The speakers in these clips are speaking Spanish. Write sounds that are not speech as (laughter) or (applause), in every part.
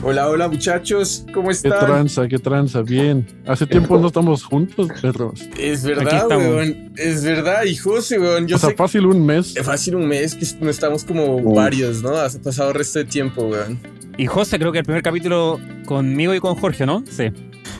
Hola, hola muchachos, ¿cómo Qué están? tranza, qué tranza, bien. Hace tiempo no estamos juntos, perros. Es verdad, weón. Es verdad, y José, weón. Yo o sea, sé fácil un mes. que fácil un mes que no estamos como Uf. varios, ¿no? Ha pasado el resto de tiempo, weón. Y José, creo que el primer capítulo conmigo y con Jorge, ¿no? Sí.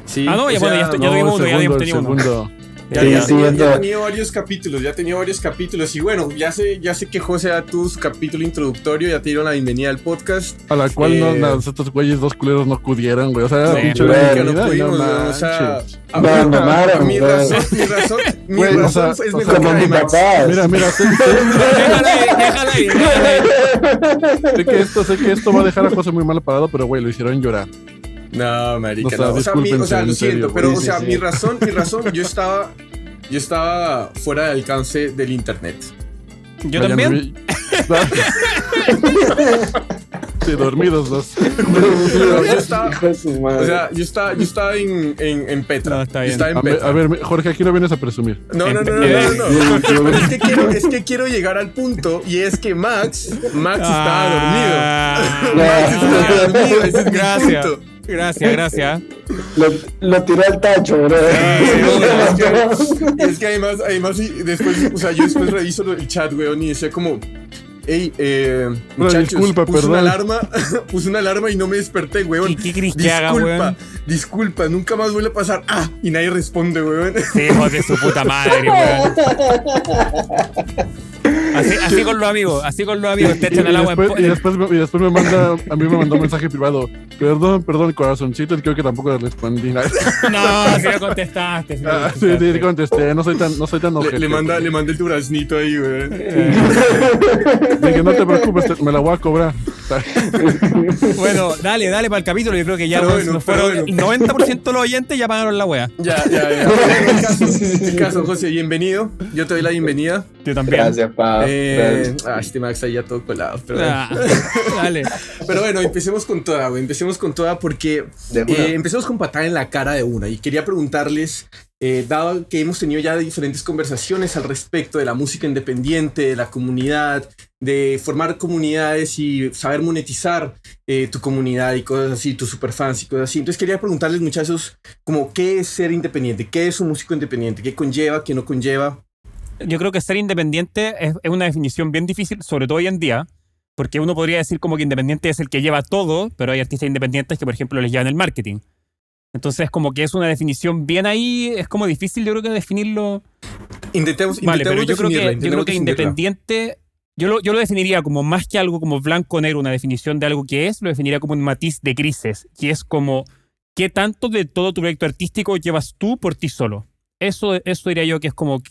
Sí, Ah, no, ya o bueno, sea, ya No, tuvimos el uno, ya segundo, habíamos el tenido uno. Ya, ya, sí, ya- tenido varios capítulos, ya tenido varios capítulos. Y bueno, ya sé, ya sé que José da tu capítulo introductorio, ya te dieron la bienvenida al podcast. A la cual no, Eh. nada, estos güeyes dos culeros no acudieron, güey. O sea, Sí, pinche no pudimos, no weón, o sea, a- mi razón, mi razón, mi Güey, o razón sea, es o mejor sea, que mi papá. Mira, mira, déjala ahí, déjala ahí. sé que esto, sé que esto va a dejar a José muy mal parado, pero güey, lo hicieron llorar. No, marica, O sea, no. O sea, mi- o sea, lo en siento, serio, pero, güey. o Sí, sea, sí, mi sí. razón, mi razón, yo estaba, yo estaba fuera de alcance del internet. Yo Vayan, también. (laughs) (laughs) Sí, dormidos dos. Pero yo estaba, Hijo de su madre. o sea, yo estaba, yo estaba en, en, en Petra. No, está bien. estaba en A ver, Petra. a ver, Jorge, aquí no vienes a presumir. No, no, no, no, Eh, no, no, no. Pero (laughs) es que quiero, es que quiero llegar al punto y es que Max, Max estaba dormido. (laughs) Max estaba dormido, ese es mi Gracias. punto. Gracias, gracias. Lo, lo tiró al tacho, bro. Es que (laughs) además, además, y después, o sea, yo después reviso el chat, weón, y decía como, hey, eh, muchachos, disculpa, puse una perdón. alarma, (laughs) puse una alarma y no me desperté, weón. ¿Y qué crees que haga, Disculpa, weón? disculpa, nunca más vuelve a pasar. Ah, y nadie responde, weón. Sí, hijo de su puta madre, (laughs) weón. Así, con los amigos, así con los amigos, te Y, echan al agua en después, y, después, me- y después me manda, a mí me mandó un mensaje privado. Perdón, perdón, corazoncito, y creo que tampoco le respondí. No, si no contestaste. si no Ah, sí, contestaste. sí, contesté, no soy tan, no soy tan Le, le manda, le manda el duraznito ahí, weón. (laughs) Dije, no te preocupes, te- me la voy a cobrar. (laughs) Bueno, dale, dale para el capítulo. Yo creo que ya bueno, nos pero fueron. bueno. El 90% de los oyentes ya pagaron la wea. Ya, ya, ya. (laughs) Caso, José, bienvenido. Yo te doy la bienvenida. Yo también. Gracias, pa. Eh, ah, este Max ahí ya todo colado. Pero, Ah, dale. (laughs) pero bueno, empecemos con toda, güey. Empecemos con toda porque. Eh, empecemos con patada en la cara de una y quería preguntarles, eh, dado que hemos tenido ya diferentes conversaciones al respecto de la música independiente, de la comunidad, de formar comunidades y saber monetizar eh, tu comunidad y cosas así, tus superfans y cosas así. Entonces quería preguntarles muchachos, como qué es ser independiente, qué es un músico independiente, qué conlleva, qué no conlleva. Yo creo que ser independiente es, una definición bien difícil, sobre todo hoy en día, porque uno podría decir como que independiente es el que lleva todo, pero hay artistas independientes que, por ejemplo, les llevan el marketing. Entonces, como que es una definición bien ahí, es como difícil, yo creo que definirlo. Intentemos, Vale, pero yo creo que, yo creo que independiente, yo lo, yo lo definiría como más que algo como blanco negro, una definición de algo que es, lo definiría como un matiz de grises, que es como qué tanto de todo tu proyecto artístico llevas tú por ti solo. Eso, eso diría yo que es como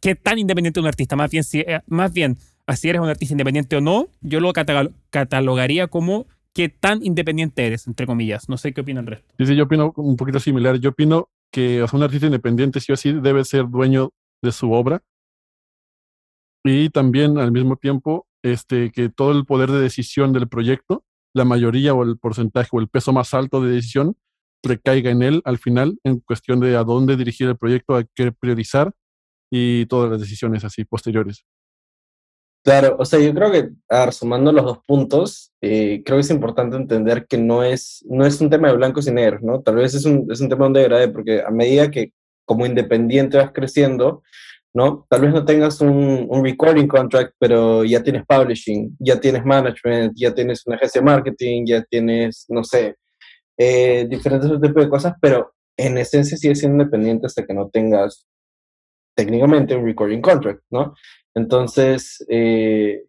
qué tan independiente es un artista. Más bien, si, eh, más bien, si eres un artista independiente o no, yo lo catalo- catalogaría como qué tan independiente eres, entre comillas. No sé qué opina el resto. Sí, sí, yo opino un poquito similar. Yo opino que o sea, un artista independiente sí o sí debe ser dueño de su obra. Y también al mismo tiempo este, que todo el poder de decisión del proyecto, la mayoría o el porcentaje o el peso más alto de decisión recaiga en él al final en cuestión de a dónde dirigir el proyecto, a qué priorizar y todas las decisiones así posteriores. Claro, o sea, yo creo que, a ver, sumando los dos puntos, eh, creo que es importante entender que no es, no es un tema de blancos y negros, ¿no? Tal vez es un, es un tema donde degradé, porque a medida que como independiente vas creciendo, ¿no? Tal vez no tengas un, recording contract, pero ya tienes publishing, ya tienes management, ya tienes una agencia de marketing, ya tienes, no sé, eh, diferentes tipos de cosas, pero en esencia sigues siendo independiente hasta que no tengas técnicamente un recording contract, ¿no? Entonces, eh,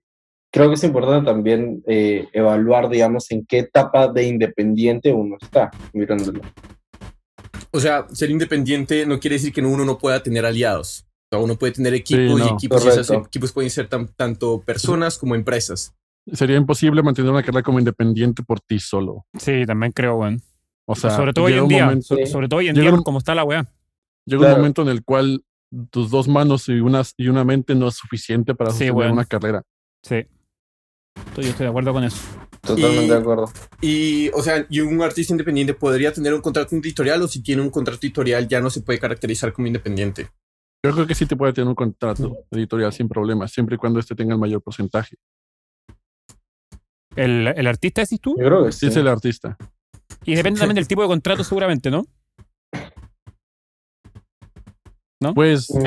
creo que es importante también eh, evaluar, digamos, en qué etapa de independiente uno está mirándolo. O sea, ser independiente no quiere decir que uno no pueda tener aliados. O sea, uno puede tener equipos y no. equipos, y esos Correcto. equipos pueden ser tan- tanto personas como empresas. Sería imposible mantener una carrera como independiente por ti solo. Sí, también creo, weón. O sea, sobre todo hoy en día. momento- Sí. sobre todo hoy en Llega día, un- como está la weá. Llega Claro. un momento en el cual tus dos manos y una, y una mente no es suficiente para Sí, sostener una carrera. Sí. Estoy, yo estoy de acuerdo con eso. Totalmente Y- de acuerdo. Y, o sea, y un artista independiente podría tener un contrato editorial o si tiene un contrato editorial ya no se puede caracterizar como independiente. Yo creo que sí te puede tener un contrato editorial sin problemas, siempre y cuando este tenga el mayor porcentaje. ¿El, el artista decís tú? Yo creo que Sí, sí. es el artista. Y depende también del tipo de contrato, seguramente, ¿no? Pues Mm,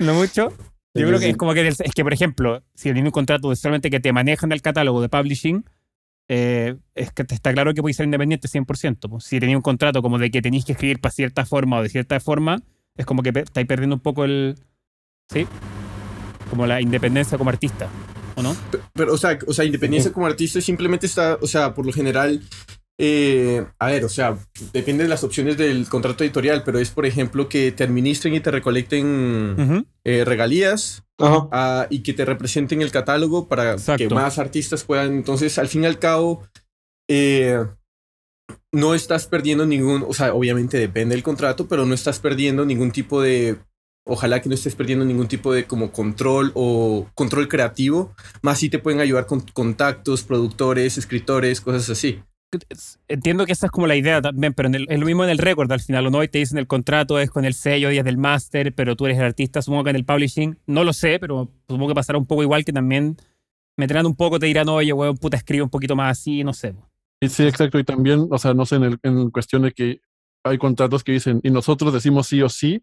(laughs) no mucho. Yo creo que es como que, es que, por ejemplo, si tienes un contrato de solamente que te manejan el catálogo de publishing, eh, es que te está claro que puedes ser independiente 100%. pues. Si tenías un contrato como de que tenéis que escribir para cierta forma o de cierta forma, es como que estáis perdiendo un poco el. ¿Sí? Como la independencia como artista, ¿o no? Pero, o sea, o sea, independencia como artista simplemente está, o sea, por lo general, eh, a ver, o sea, depende de las opciones del contrato editorial, pero es, por ejemplo, que te administren y te recolecten eh, regalías ah, y que te representen el catálogo para Exacto. que más artistas puedan. Entonces, al fin y al cabo, eh, no estás perdiendo ningún, o sea, obviamente depende del contrato, pero no estás perdiendo ningún tipo de, ojalá que no estés perdiendo ningún tipo de como control o control creativo, más si te pueden ayudar con contactos, productores, escritores, cosas así. Entiendo que esa es como la idea también, pero en el- es lo mismo en el récord al final, ¿o no? Y te dicen el contrato es con el sello, días del máster, pero tú eres el artista, supongo que en el publishing, no lo sé, pero supongo que pasará un poco igual que también meterán un poco, te dirán, oye, weón, puta, escribe un poquito más así, no sé. y sí, exacto. Y también, o sea, no sé, en, el- en cuestión de que hay contratos que dicen, y nosotros decimos sí o sí,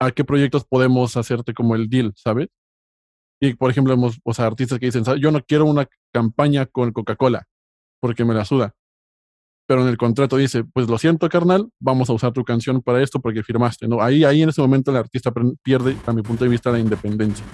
a qué proyectos podemos hacerte como el deal, ¿sabes? Y por ejemplo, hemos, o sea, artistas que dicen, "¿Sabes? yo no quiero una campaña con Coca-Cola, porque me la suda. Pero en el contrato dice, pues lo siento, carnal, vamos a usar tu canción para esto porque firmaste, ¿no? Ahí, ahí en ese momento el artista pierde, a mi punto de vista, la independencia.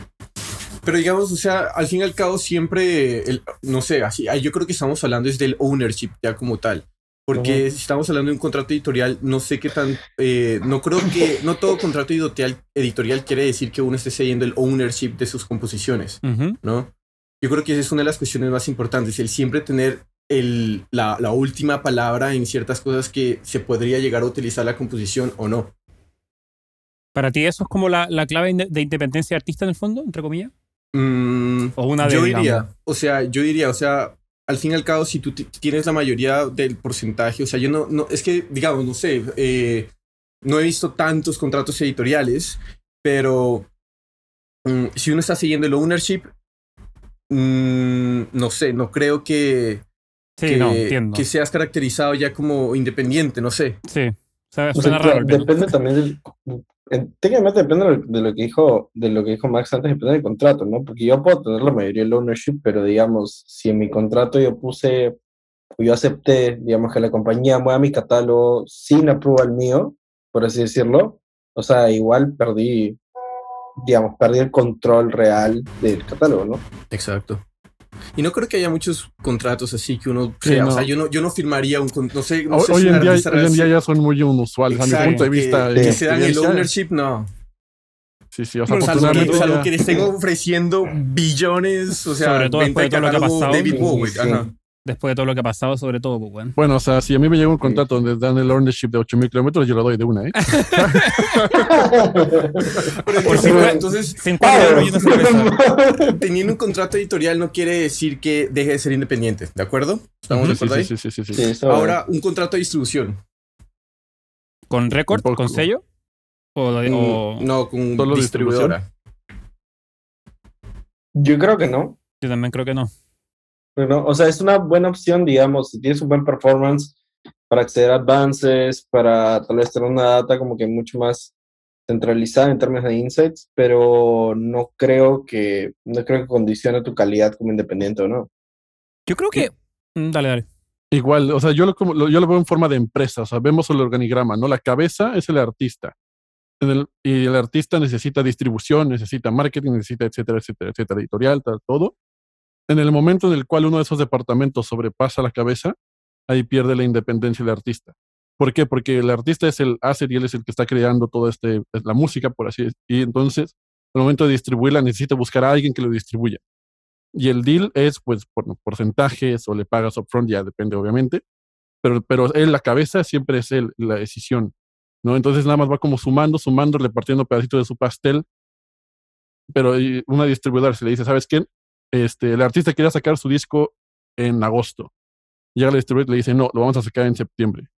Pero digamos, o sea, al fin y al cabo siempre, el- no sé, así, ah, yo creo que estamos hablando es del ownership ya como tal. Porque si estamos hablando de un contrato editorial, no sé qué tan, eh, no creo que, no todo contrato editorial, editorial quiere decir que uno esté cediendo el ownership de sus composiciones, Ujú. ¿no? Yo creo que esa es una de las cuestiones más importantes, el siempre tener el, la, la última palabra en ciertas cosas que se podría llegar a utilizar la composición o no. ¿Para ti eso es como la, la clave de independencia de artista en el fondo, entre comillas? Mm, O una de, yo digamos, diría, o sea, yo diría, o sea, al fin y al cabo, si tú ti- tienes la mayoría del porcentaje, o sea, yo no, no es que, digamos, no sé, eh, no he visto tantos contratos editoriales, pero mm, si uno está siguiendo el ownership, mm, no sé, no creo que, Sí, que, no, entiendo. que seas caracterizado ya como independiente, no sé. Sí, o sea, O sea, suena claro, raro. depende también del, en- técnicamente depende de lo, de lo que dijo de lo que dijo Max antes depende del contrato no porque yo puedo tener la mayoría del ownership pero digamos si en mi contrato yo puse o yo acepté digamos que la compañía mueva mi catálogo sin aprueba el mío por así decirlo o sea igual perdí digamos perdí el control real del catálogo no Exacto. Y no creo que haya muchos contratos así que uno Sí, sea, o no. sea, yo no, yo no firmaría un, no sé, no Hoy, sé hoy si en día, hoy en día ya son muy inusuales. A mi Exacto, punto de que- vista. que, de se dan el ownership, no. Sí, sí, o sea, Salvo que, salvo que le estén ofreciendo billones, o sea, Sobre todo venta de lo que ha pasado. David Bowie. sí. ajá. Después de todo lo que ha pasado, sobre todo, pues, weón. Bueno, o sea, si a mí me llega un contrato donde dan el ownership de 8000 kilómetros, yo lo doy de una, ¿eh? (laughs) Pero Por si entonces, fuera- entonces, 50 euros y una cerveza. teniendo un contrato editorial no quiere decir que deje de ser independiente, ¿de acuerdo? ¿Estamos de Sí, acuerdo sí, ahí? sí, sí, sí, sí. Sí, eso, Ahora, un contrato de distribución. ¿Con récord? ¿Con sello? ¿O, de- o- Mm, No, con Solo distribuidora. yo creo que no Yo también creo que no. Pero, o sea, es una buena opción, digamos, si tienes un buen performance para acceder a advances, para tal vez tener una data como que mucho más centralizada en términos de insights, pero no creo que, no creo que condicione tu calidad como independiente o no. Yo creo que. Mm, Dale, dale. Igual, o sea, yo lo, como- lo- yo lo veo en forma de empresa, o sea, vemos el organigrama, ¿no? La cabeza es el artista. En el- y el artista necesita distribución, necesita marketing, necesita etcétera, etcétera, etcétera, editorial, tal, todo. En el momento en el cual uno de esos departamentos sobrepasa la cabeza, ahí pierde la independencia del artista. ¿Por qué? Porque el artista es el asset y él es el que está creando toda este, la música, por así decirlo. Y entonces, al momento de distribuirla, necesita buscar a alguien que lo distribuya. Y el deal es, pues, por porcentajes o le pagas upfront, ya depende, obviamente. Pero, pero él, la cabeza, siempre es él, la decisión. ¿no? Entonces nada más va como sumando, sumando, repartiendo pedacitos de su pastel. Pero una distribuidora se le dice, ¿sabes qué? Este, el artista quiere sacar su disco en agosto. Llega la distribuidora y le dice, no, lo vamos a sacar en septiembre.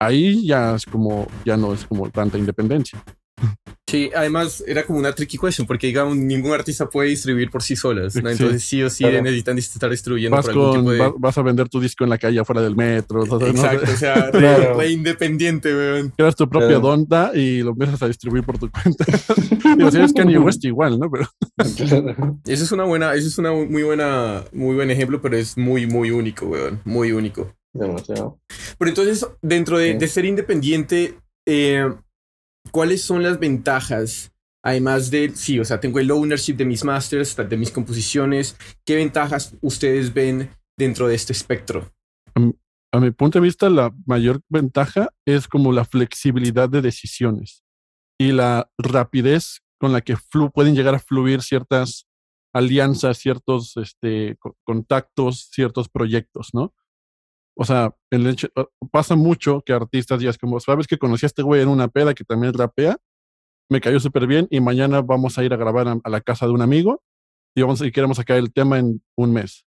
Ahí ya es como, ya no es como tanta independencia. (laughs) Sí, además era como una tricky question, porque digamos, ningún artista puede distribuir por sí solas, ¿no? Entonces sí, o sí Claro. necesitan estar distribuyendo Vas, por algún con, tipo de... va- vas a vender tu disco en la calle afuera del metro. o sea, ¿no? Exacto, o sea, (laughs) re, Claro. re independiente, weón. Creas tu propia Claro. donda y lo empiezas a distribuir por tu cuenta. (laughs) Digo, si eres Kanye (laughs) West igual, ¿no? Pero Eso es una buena, eso es una muy buena, muy buen ejemplo, pero es muy, muy único, weón. Muy único. Demasiado. Pero entonces, dentro de, Sí. de ser independiente, eh, ¿cuáles son las ventajas? Además de, sí, o sea, tengo el ownership de mis masters, de mis composiciones. ¿Qué ventajas ustedes ven dentro de este espectro? a mi punto de vista, la mayor ventaja es como la flexibilidad de decisiones y la rapidez con la que pueden llegar a fluir ciertas alianzas, ciertos este, co- contactos, ciertos proyectos, ¿no? O sea, el hecho- pasa mucho que artistas ya es como, sabes que conocí a este güey en una peda que también rapea, me cayó súper bien y mañana vamos a ir a grabar a, a la casa de un amigo y, vamos, y queremos sacar el tema en un mes.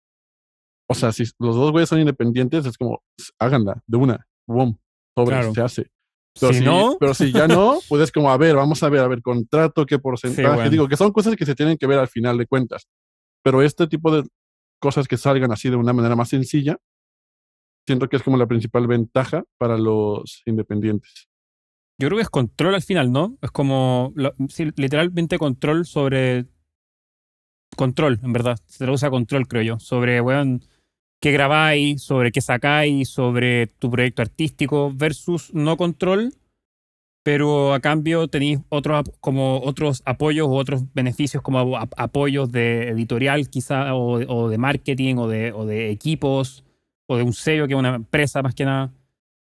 O sea, si los dos güeyes son independientes, es como, háganla de una, boom, sobre, Claro. se hace. Pero si si, no, pero si ya no, (laughs) pues es como, a ver, vamos a ver, a ver, contrato, qué porcentaje. bueno. Digo, que son cosas que se tienen que ver al final de cuentas. Pero este tipo de cosas que salgan así de una manera más sencilla, siento que es como la principal ventaja para los independientes. yo creo que es control al final, ¿no? Es como, lo- literalmente control sobre... Control, en verdad. Se traduce a control, creo yo. Sobre, weón, qué grabáis, sobre qué sacáis, sobre tu proyecto artístico versus no control, pero a cambio tenéis otros como otros apoyos o otros beneficios como ap- apoyos de editorial quizá o, o de marketing o de, o de equipos o de un sello que es una empresa más que nada.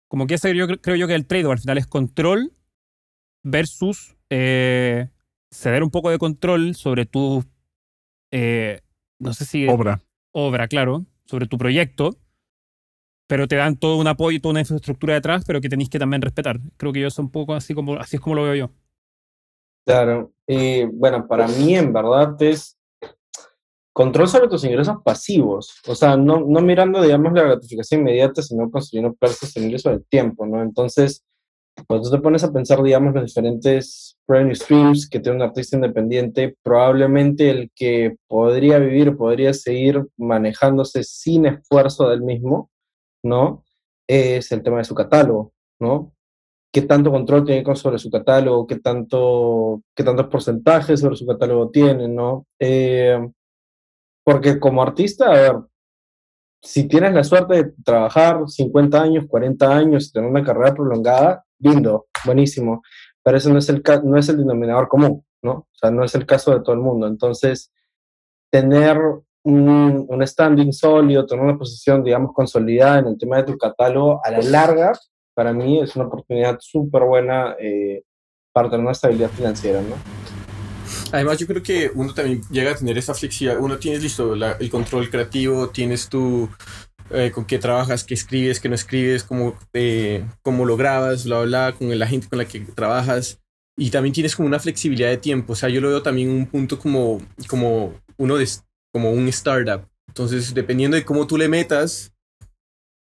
Como que ese yo cre- creo yo que el trade al final es control versus eh, ceder un poco de control sobre tu, eh, no sé si Obra. obra, claro, sobre tu proyecto, pero te dan todo un apoyo y toda una infraestructura detrás, pero que tenéis que también respetar. Creo que yo soy un poco así como así es como lo veo yo. Claro. Eh, bueno, para mí en verdad es control sobre tus ingresos pasivos. O sea, no, no mirando, digamos, la gratificación inmediata, sino construyendo planes sostenibles sobre el tiempo, ¿no? Entonces, cuando tú te pones a pensar, digamos, los diferentes revenue streams que tiene un artista independiente, probablemente el que podría vivir, podría seguir manejándose sin esfuerzo del mismo, ¿no? Es el tema de su catálogo, ¿no? qué tanto control tiene sobre su catálogo, qué tanto, qué tantos porcentajes sobre su catálogo tiene, ¿no? Eh, porque como artista, a ver, si tienes la suerte de trabajar 50 años, 40 años, tener una carrera prolongada, lindo, buenísimo, pero eso no es el, no es el denominador común, ¿no? O sea, no es el caso de todo el mundo. Entonces, tener un, un standing sólido, tener una posición, digamos, consolidada en el tema de tu catálogo, a la larga, para mí es una oportunidad súper buena eh, para tener una estabilidad financiera, ¿no? Además, yo creo que uno también llega a tener esa flexibilidad. Uno tienes listo la- el control creativo, tienes tú eh, con qué trabajas, qué escribes, qué no escribes, cómo, eh, cómo lo grabas, bla, bla, con la gente con la que trabajas. Y también tienes como una flexibilidad de tiempo. O sea, yo lo veo también un punto como, como uno de, como un startup. Entonces, dependiendo de cómo tú le metas,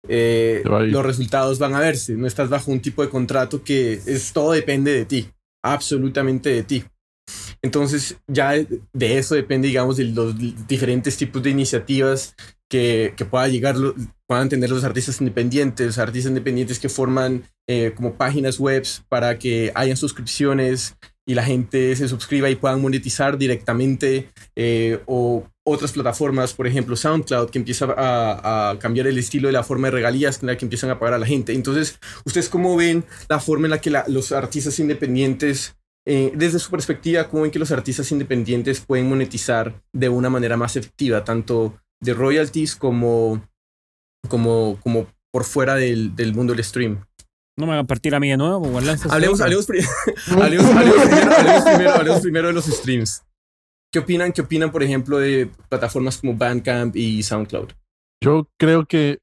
eh, los resultados van a verse. No estás bajo un tipo de contrato que es todo depende de ti, absolutamente de ti. Entonces, ya de eso depende, digamos, de los diferentes tipos de iniciativas que, que llegar, puedan tener los artistas independientes, artistas independientes que forman eh, como páginas web para que hayan suscripciones y la gente se suscriba y puedan monetizar directamente, eh, o otras plataformas, por ejemplo SoundCloud, que empieza a, cambiar el estilo de la forma de regalías en la que empiezan a pagar a la gente. Entonces, ¿ustedes cómo ven la forma en la que los artistas independientes eh, desde su perspectiva, ¿cómo ven que los artistas independientes pueden monetizar de una manera más efectiva, tanto de royalties como, como, como por fuera del, del mundo del stream? No me hagan partir a mí de nuevo, Hablemos, hablemos, pri- (laughs) hablemos- hablemos primero, hablemos primero- hablemos primero de los streams. ¿Qué opinan, ¿Qué opinan, por ejemplo, de plataformas como Bandcamp y SoundCloud? Yo creo que,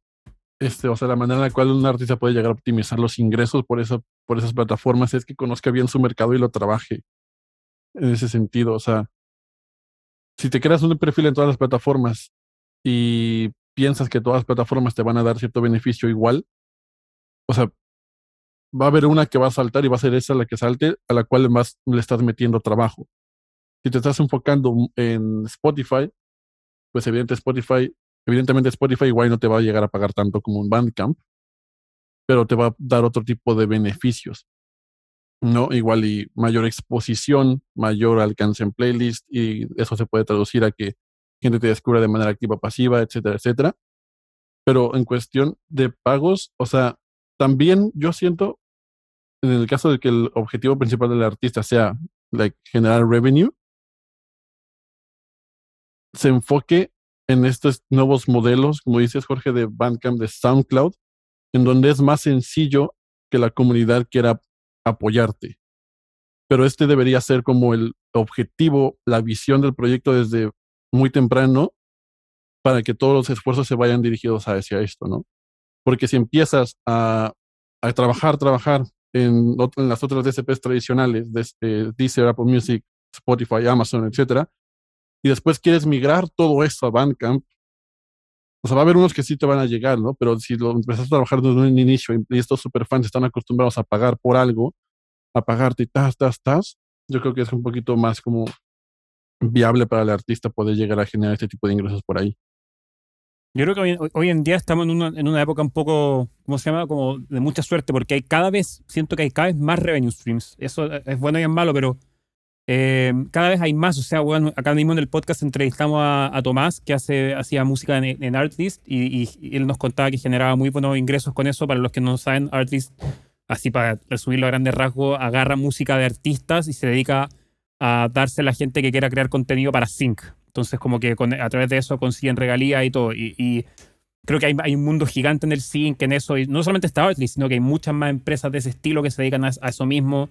este, o sea, la manera en la cual un artista puede llegar a optimizar los ingresos por, esa, por esas plataformas es que conozca bien su mercado y lo trabaje. En ese sentido, o sea, si te creas un perfil en todas las plataformas y piensas que todas las plataformas te van a dar cierto beneficio igual, o sea, va a haber una que va a saltar y va a ser esa la que salte, a la cual más le estás metiendo trabajo. Si te estás enfocando en Spotify, pues evidente Spotify, evidentemente Spotify igual no te va a llegar a pagar tanto como un Bandcamp, pero te va a dar otro tipo de beneficios. ¿no? Igual y mayor exposición, mayor alcance en playlist y eso se puede traducir a que gente te descubra de manera activa, pasiva, etcétera, etcétera. Pero en cuestión de pagos, o sea, también yo siento, en el caso de que el objetivo principal del artista sea like, generar revenue, se enfoque en estos nuevos modelos, como dices Jorge, de Bandcamp, de SoundCloud, en donde es más sencillo que la comunidad quiera apoyarte. Pero este debería ser como el objetivo, la visión del proyecto desde muy temprano para que todos los esfuerzos se vayan dirigidos hacia esto, ¿no? Porque si empiezas a, trabajar, trabajar en, las otras DSPs tradicionales, desde Deezer, Apple Music, Spotify, Amazon, etcétera, y después quieres migrar todo eso a Bandcamp, o sea, va a haber unos que sí te van a llegar, ¿no? Pero si lo empiezas a trabajar desde un inicio y estos superfans están acostumbrados a pagar por algo, a pagarte y tas, tas, tas, yo creo que es un poquito más como viable para el artista poder llegar a generar este tipo de ingresos por ahí. Yo creo que hoy, hoy en día estamos en una, en una, época un poco, ¿cómo se llama? Como de mucha suerte, porque hay cada vez, siento que hay cada vez más revenue streams. Eso es bueno y es malo, pero eh, cada vez hay más, o sea, acá mismo en el podcast entrevistamos a, Tomás, que hace, hacía música en, en Artlist, y, y, él nos contaba que generaba muy buenos ingresos con eso. Para los que no saben, Artlist, así para resumirlo a grandes rasgos, agarra música de artistas y se dedica a darse a la gente que quiera crear contenido para Sync. Entonces, como que a través de eso consiguen regalías y todo. Y, creo que hay, un mundo gigante en el Sync, en eso. Y no solamente está Artlist, sino que hay muchas más empresas de ese estilo que se dedican a eso mismo.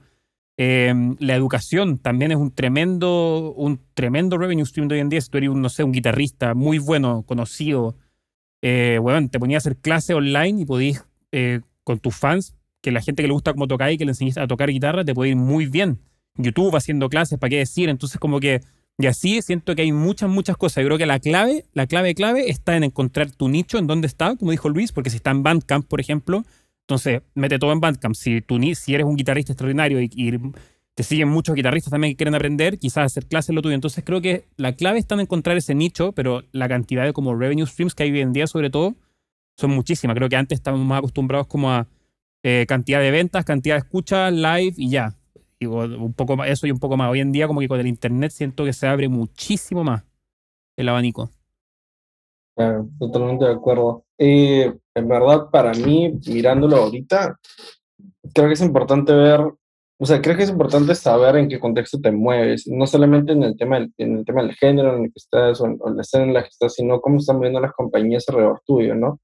Eh, la educación también es un tremendo, un tremendo revenue stream de hoy en día. Si tú eres, un, no sé, un guitarrista muy bueno, conocido, eh, bueno, te ponías a hacer clase online y podías, eh, con tus fans, que la gente que le gusta cómo tocar y que le enseñes a tocar guitarra, te puede ir muy bien. YouTube haciendo clases, ¿para qué decir? Entonces, como que, y así siento que hay muchas, muchas cosas. Yo creo que la clave, la clave, clave está en encontrar tu nicho, en dónde está, como dijo Luis, porque si está en Bandcamp, por ejemplo, entonces, mete todo en Bandcamp. Si, tú, si eres un guitarrista extraordinario y, te siguen muchos guitarristas también que quieren aprender, quizás hacer clases lo tuyo. Entonces, creo que la clave está en encontrar ese nicho, pero la cantidad de como revenue streams que hay hoy en día, sobre todo, son muchísimas. Creo que antes estábamos más acostumbrados como a eh, cantidad de ventas, cantidad de escuchas, live y ya. Digo, un poco más, eso y un poco más. Hoy en día, como que con el internet siento que se abre muchísimo más el abanico. Claro, totalmente de acuerdo. Eh, en verdad, para mí, mirándolo ahorita, creo que es importante ver, o sea, creo que es importante saber en qué contexto te mueves, no solamente en el tema del, en el tema del género en el que estás o en, la escena en la que estás, sino cómo están viendo las compañías alrededor tuyo, ¿no?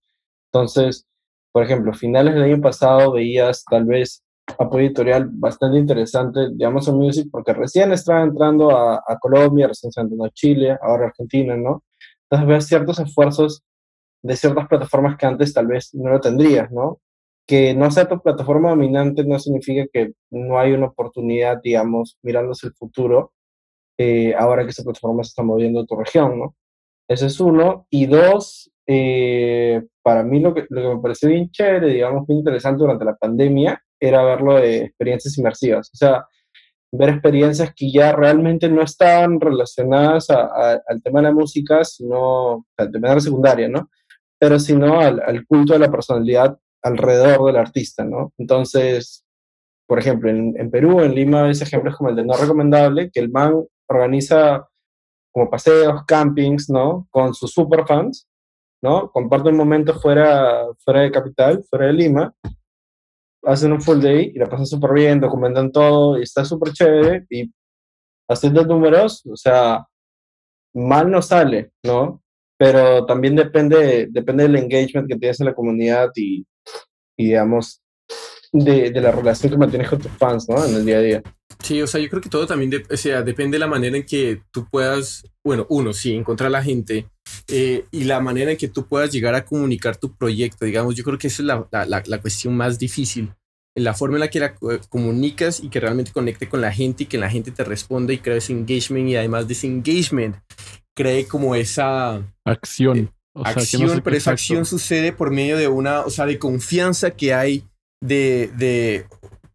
Entonces, por ejemplo, finales del año pasado veías tal vez apoyo editorial bastante interesante de Amazon Music porque recién estaba entrando a, a Colombia, recién estaba entrando a Chile, ahora Argentina, ¿no? Entonces ves ciertos esfuerzos de ciertas plataformas que antes tal vez no lo tendrías, ¿no? Que no sea tu plataforma dominante no significa que no hay una oportunidad, digamos, mirándose el futuro, eh, ahora que esa plataforma se está moviendo a tu región, ¿no? Ese es uno. Y dos, eh, para mí lo que, lo que me pareció bien chévere, digamos, muy interesante durante la pandemia, era verlo de experiencias inmersivas. O sea, ver experiencias que ya realmente no estaban relacionadas al tema de la música, sino al tema de la secundaria, ¿no? Pero sino al, al, culto de la personalidad alrededor del artista, ¿no? Entonces, por ejemplo, en, Perú, en Lima, ese ejemplo es como el de no recomendable, que el man organiza como paseos, campings, ¿no? Con sus superfans, ¿no? Comparte un momento fuera, fuera de capital, fuera de Lima, hacen un full day y la pasan súper bien, documentan todo y está súper chévere y haciendo números, o sea, mal no sale, ¿no? Pero también depende, depende del engagement que tienes en la comunidad y, y digamos, de, de, la relación que mantienes con tus fans, ¿no? En el día a día. Sí, o sea, yo creo que todo también, de, o sea, depende de la manera en que tú puedas, bueno, uno, sí, encontrar a la gente eh, y la manera en que tú puedas llegar a comunicar tu proyecto, digamos, yo creo que esa es la, la, la cuestión más difícil, la forma en la que la comunicas y que realmente conecte con la gente y que la gente te responda y crea ese engagement y además de ese engagement, cree como esa acción. Eh, o sea, acción, no pero esa acción sucede por medio de una, o sea, de confianza que hay de, de,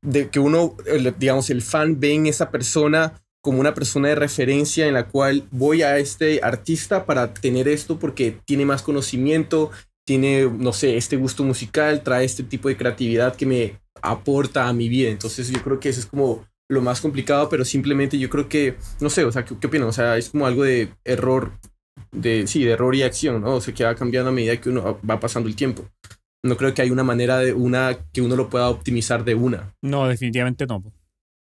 de que uno, digamos, el fan ve en esa persona como una persona de referencia en la cual voy a este artista para tener esto porque tiene más conocimiento, tiene, no sé, este gusto musical, trae este tipo de creatividad que me aporta a mi vida. Entonces yo creo que eso es como lo más complicado, pero simplemente yo creo que, no sé, o sea, ¿qué, qué opinan? O sea, es como algo de error, de, sí, de error y acción, ¿no? O sea, que va cambiando a medida que uno va pasando el tiempo. No creo que hay una manera de una que uno lo pueda optimizar de una. No, definitivamente no.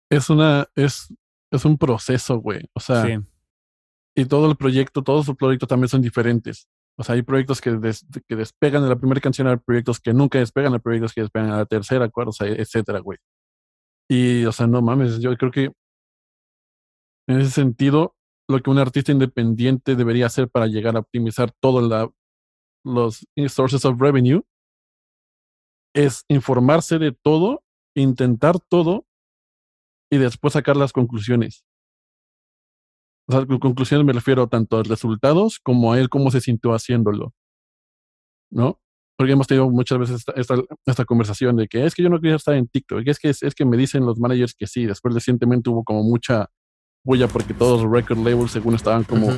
Es una, es, es un proceso, güey. O sea, Sí. y todo el proyecto, todos los proyectos también son diferentes. O sea, hay proyectos que, des- que despegan de la primera canción, hay proyectos que nunca despegan, hay proyectos que despegan a la tercera, cuarta, o sea, etcétera, güey. Y, o sea, no mames, yo creo que en ese sentido, lo que un artista independiente debería hacer para llegar a optimizar todos los sources of revenue es informarse de todo, intentar todo y después sacar las conclusiones. O sea, con conclusiones me refiero tanto a resultados como a él cómo se sintió haciéndolo. ¿No? Porque hemos tenido muchas veces esta, esta, esta conversación de que es que yo no quería estar en TikTok, es que, es, es que me dicen los managers que sí. Después recientemente hubo como mucha bulla porque todos los record labels según estaban como.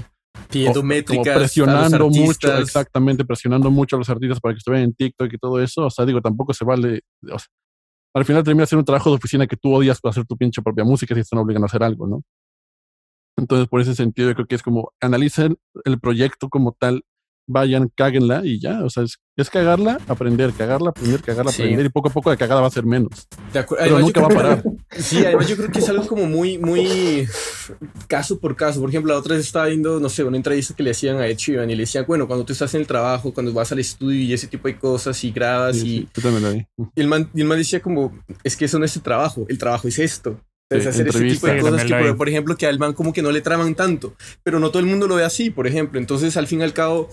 Pidiendo métricas. a los presionando mucho, exactamente, presionando mucho a los artistas para que estuvieran en TikTok y todo eso. O sea, digo, tampoco se vale. o sea, al final termina siendo un trabajo de oficina que tú odias para hacer tu pinche propia música si están obligando a hacer algo, ¿no? Entonces, por ese sentido, yo creo que es como analicen el proyecto como tal, vayan, cáguenla y ya. O sea, es, es cagarla, aprender, cagarla, aprender, cagarla, Sí. aprender y poco a poco la cagada va a ser menos. Pero Además, nunca va a parar. (laughs) Sí, además yo creo que es algo como muy, muy caso por caso. Por ejemplo, la otra vez estaba viendo, no sé, una entrevista que le hacían a Ed Sheeran y le decían, bueno, cuando tú estás en el trabajo, cuando vas al estudio y ese tipo de cosas y grabas Sí, y, sí, yo también lo vi. y el, man, y el man decía como, es que eso no es el trabajo, el trabajo es esto. Es Sí, hacer ese tipo de cosas que, por, por ejemplo, que al man como que no le traman tanto, pero no todo el mundo lo ve así, por ejemplo. Entonces, al fin y al cabo,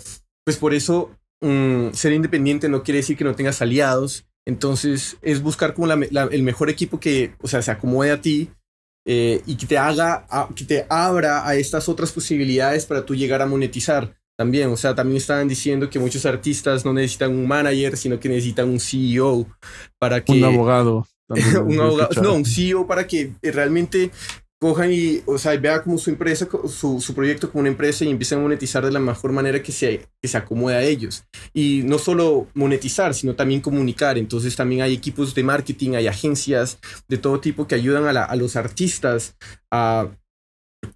pues por eso mm, ser independiente no quiere decir que no tengas aliados. Entonces, es buscar como la la- el mejor equipo que, o sea, se acomode a ti eh, y que te haga, a- que te abra a estas otras posibilidades para tú llegar a monetizar. También, o sea, también estaban diciendo que muchos artistas no necesitan un manager, sino que necesitan un CEO para que Un abogado. (laughs) un abogado, no, un CEO para que eh, realmente cojan y, o sea, vea como su empresa, su, su proyecto como una empresa y empiecen a monetizar de la mejor manera que se, que se acomode a ellos. Y no solo monetizar, sino también comunicar. Entonces también hay equipos de marketing, hay agencias de todo tipo que ayudan a, la- a los artistas a,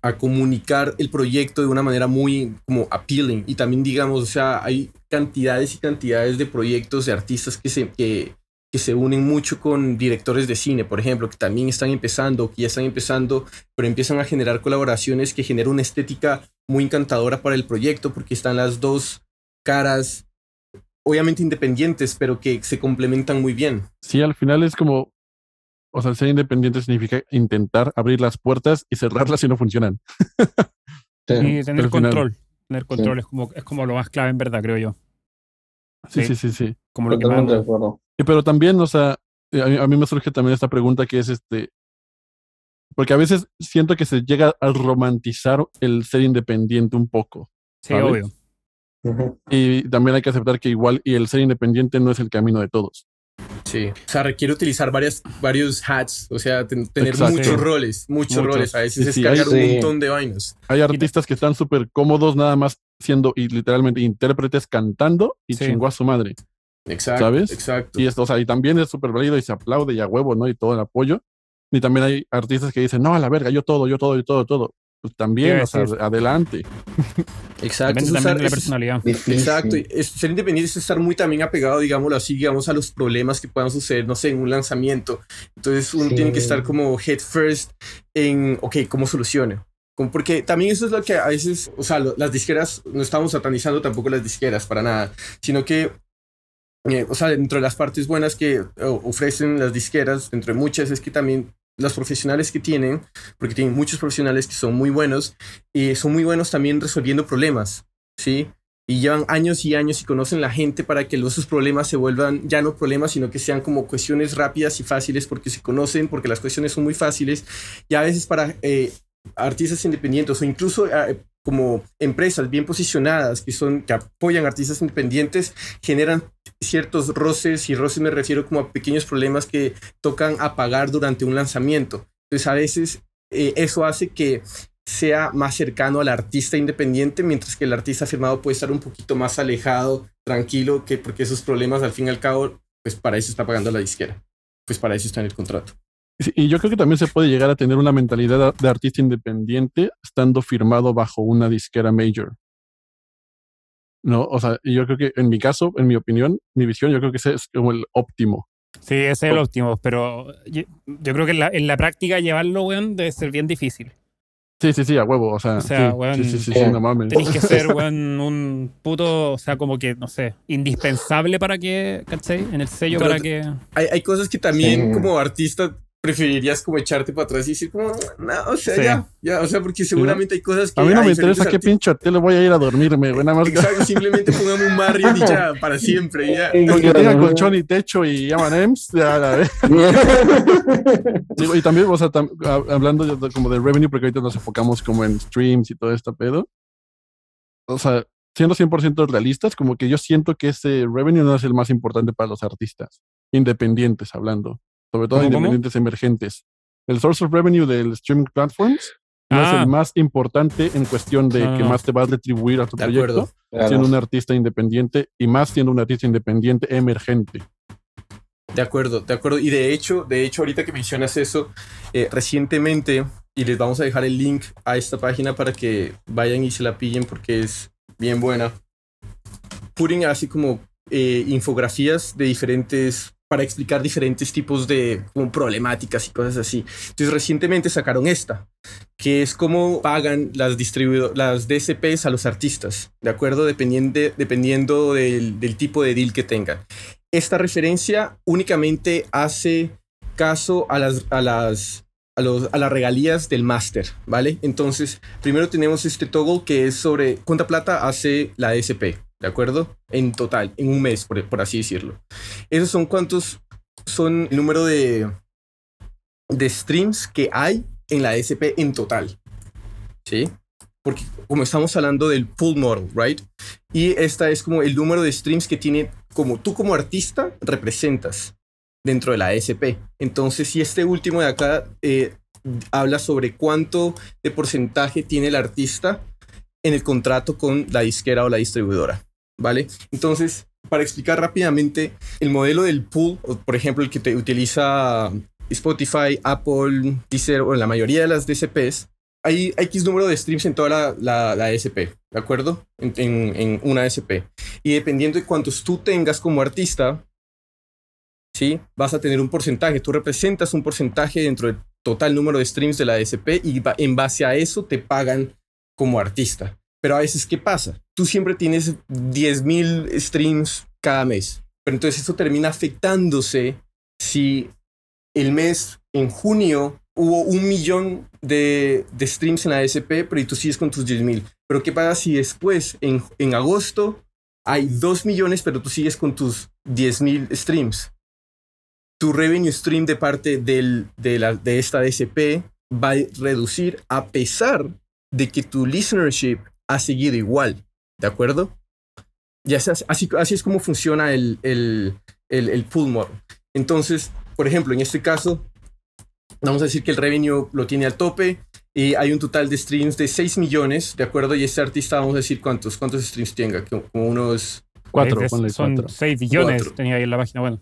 a comunicar el proyecto de una manera muy como appealing. Y también, digamos, o sea, hay cantidades y cantidades de proyectos de artistas que se... Que, que se unen mucho con directores de cine, por ejemplo, que también están empezando, que ya están empezando, pero empiezan a generar colaboraciones que generan una estética muy encantadora para el proyecto, porque están las dos caras, obviamente independientes, pero que se complementan muy bien. Sí, al final es como, o sea, ser independiente significa intentar abrir las puertas y cerrarlas si no funcionan. Y Sí. tener al final- control. Tener control es, como, es como lo más clave en verdad, creo yo. Sí, Sí. sí, sí, sí. Como lo que más... De acuerdo. Y pero también, o sea, eh, a mí, a mí me surge también esta pregunta que es este, porque a veces siento que se llega a romantizar el ser independiente un poco. Sí, ¿sabes? obvio. Y también hay que aceptar que igual y el ser independiente no es el camino de todos. Sí. O sea, requiere utilizar varias, varios hats, o sea, ten- tener Exacto. muchos roles, muchos, Muchos. roles. A veces Sí, es sí, cargar hay- un montón de vainas. Hay artistas que están súper cómodos nada más siendo y literalmente intérpretes cantando y Sí. chingó a su madre. Exacto. ¿Sabes? Exacto. Y esto, o sea, y también es súper válido y se aplaude y a huevo, ¿no? Y todo el apoyo. Y también hay artistas que dicen, no, a la verga, yo todo, yo todo, yo todo, todo. Pues también, o sea, adelante. (laughs) Exacto. Depende es también de la es- personalidad. Difícil. Exacto, es- ser independiente es estar muy también apegado, digámoslo así, digamos, a los problemas que puedan suceder, no sé, en un lanzamiento. Entonces uno Sí. tiene que estar como head first en, ok, ¿cómo solucione? Como- Porque también eso es lo que a veces, o sea, lo- las disqueras, no estamos satanizando tampoco las disqueras para nada, sino que, eh, o sea, dentro de las partes buenas que eh, ofrecen las disqueras, dentro de muchas, es que también los profesionales que tienen, porque tienen muchos profesionales que son muy buenos, y son muy buenos también resolviendo problemas, ¿sí? Y llevan años y años y conocen la gente para que los, esos problemas se vuelvan ya no problemas, sino que sean como cuestiones rápidas y fáciles porque se conocen, porque las cuestiones son muy fáciles. Y a veces para eh, artistas independientes o incluso eh, como empresas bien posicionadas que son que apoyan artistas independientes generan ciertos roces, y roces me refiero como a pequeños problemas que tocan apagar durante un lanzamiento. Entonces a veces eh, eso hace que sea más cercano al artista independiente, mientras que el artista firmado puede estar un poquito más alejado, tranquilo, que porque esos problemas al fin y al cabo, pues para eso está pagando la disquera, pues para eso está en el contrato. Y yo creo que también se puede llegar a tener una mentalidad de artista independiente estando firmado bajo una disquera major. No, o sea, yo creo que en mi caso, en mi opinión, mi visión, yo creo que ese es como el óptimo. Sí, ese es el óptimo, pero yo, yo creo que en la, en la práctica llevarlo, weón, debe ser bien difícil. Sí, sí, sí, a huevo, o sea, O sea, sí, weón, sí, sí, sí, sí, no mames. Tenéis que ser, (laughs) weón, un puto, o sea, como que, no sé, indispensable para que, ¿cachai? En el sello Pero para que... Hay, hay cosas que también Sí. como artista preferirías como echarte para atrás y decir como, no, o sea, Sí. ya, ya, o sea, porque seguramente hay cosas que... A mí no me interesa qué pinche hotel le voy a ir a dormirme, güey, nada más que Exacto, simplemente póngame un Marriott y ya, (laughs) para siempre, ya. con que tenga colchón y techo y M&M's, ya la vez. (laughs) Digo, y también, o sea, tam- hablando de- como de revenue, porque ahorita nos enfocamos como en streams y todo este pedo. O sea, siendo 100% realistas, como que yo siento que ese revenue no es el más importante para los artistas, independientes hablando, sobre todo ¿Cómo, cómo? independientes emergentes. El source of revenue del streaming platforms no es Ah. el más importante en cuestión de No, que más te va a retribuir a tu De proyecto. Claro. siendo un artista independiente y más siendo un artista independiente emergente. De acuerdo, de acuerdo. Y de hecho, de hecho, ahorita que mencionas eso, eh, recientemente, y les vamos a dejar el link a esta página para que vayan y se la pillen porque es bien buena. Pudding así como eh, infografías de diferentes, para explicar diferentes tipos de problemáticas y cosas así. Entonces recientemente sacaron esta, que es cómo pagan las las DSPs a los artistas, ¿de acuerdo? Dependiendo, dependiendo del, tipo de deal que tengan esta referencia únicamente hace caso a las, a las, a los, a las regalías del máster, ¿vale? Entonces, primero tenemos este toggle que es sobre cuánta plata hace la SP, ¿de acuerdo? En total, en un mes, por, así decirlo. Esos son cuántos son el número de, de streams que hay en la SP en total, ¿sí? Porque como estamos hablando del pool model, ¿right? Y esta es como el número de streams que tiene como tú como artista representas dentro de la SP. Entonces, si este último de acá eh, habla sobre cuánto de porcentaje tiene el artista en el contrato con la disquera o la distribuidora, ¿vale? Entonces, para explicar rápidamente, el modelo del pool, por ejemplo, el que te utiliza Spotify, Apple, Deezer o la mayoría de las DSPs, hay X número de streams en toda la, la, la ¿de acuerdo? En, en, una SP. Y dependiendo de cuántos tú tengas como artista, ¿sí? Vas a tener un porcentaje. Tú representas un porcentaje dentro del total número de streams de la SP y en base a eso te pagan como artista. Pero a veces, ¿qué pasa? Tú siempre tienes 10.000 streams cada mes. Pero entonces eso termina afectándose si el mes en junio hubo un millón de, streams en la SP, pero y tú sigues con tus 10.000. Pero ¿qué pasa si después, en, agosto, hay 2 millones, pero tú sigues con tus 10.000 streams? Tu revenue stream de parte de, de esta DSP va a reducir a pesar de que tu listenership ha seguido igual, ¿de acuerdo? Ya sea, así, así es como funciona el, el, el, el pool model. Entonces, por ejemplo, en este caso, vamos a decir que el revenue lo tiene al tope y hay un total de streams de 6 millones, ¿de acuerdo? Y este artista, vamos a decir cuántos, cuántos streams tenga, como como unos, Cuatro, Es- son cuatro. 6 billones, Cuatro. tenía ahí en la página, bueno.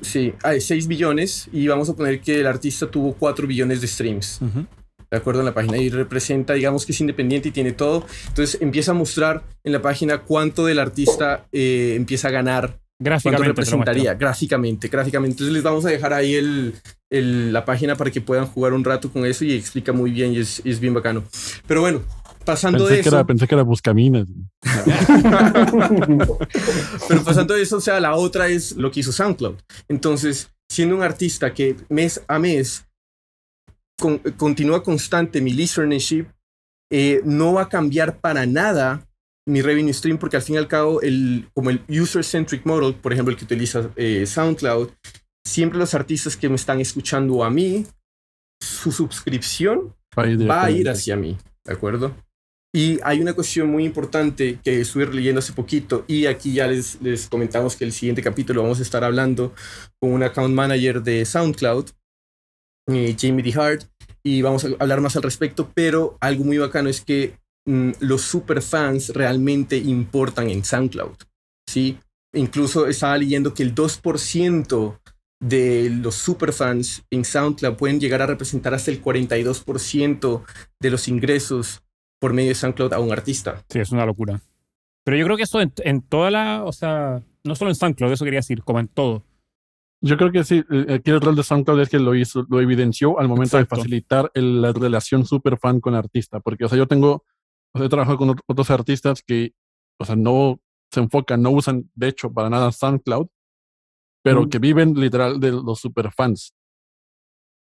sí, hay 6 billones y vamos a poner que el artista tuvo 4 billones de streams. Ujú. De acuerdo en la página y representa, digamos que es independiente y tiene todo. Entonces empieza a mostrar en la página cuánto del artista eh, empieza a ganar, cuánto Gráficamente. te lo representaría gráficamente, gráficamente. Entonces les vamos a dejar ahí el, el- la página para que puedan jugar un rato con eso y explica muy bien y es, y es bien bacano. Pero bueno, pasando Pensé de que, eso, era, pensé que era Buscaminas. (laughs) pero pasando de eso, o sea, la otra es lo que hizo SoundCloud. Entonces, siendo un artista que mes a mes con- continúa constante mi listenership, eh, no va a cambiar para nada mi revenue stream porque al fin y al cabo, el, como el user-centric model, por ejemplo, el que utiliza eh, SoundCloud, siempre los artistas que me están escuchando a mí, su suscripción va a ir hacia mí, ¿de acuerdo? Y hay una cuestión muy importante que estuve leyendo hace poquito y aquí ya les, les comentamos que el siguiente capítulo vamos a estar hablando con un account manager de SoundCloud, eh, Jamie D. Hart, y vamos a hablar más al respecto, pero algo muy bacano es que mm, los superfans realmente importan en SoundCloud, ¿sí? Incluso estaba leyendo que el 2% de los superfans en SoundCloud pueden llegar a representar hasta el 42% de los ingresos por medio de SoundCloud a un artista. Sí, es una locura. Pero yo creo que eso en, en toda la, o sea, no solo en SoundCloud, eso quería decir, como en todo. Yo creo que sí, eh, aquí el rol de SoundCloud es que lo hizo, lo evidenció al momento Exacto. de facilitar el- la relación super fan con artista. Porque, o sea, yo tengo, o sea, he trabajado con ot- otros artistas que, o sea, no se enfocan, no usan, de hecho, para nada SoundCloud, pero Mm. que viven literal de los super fans.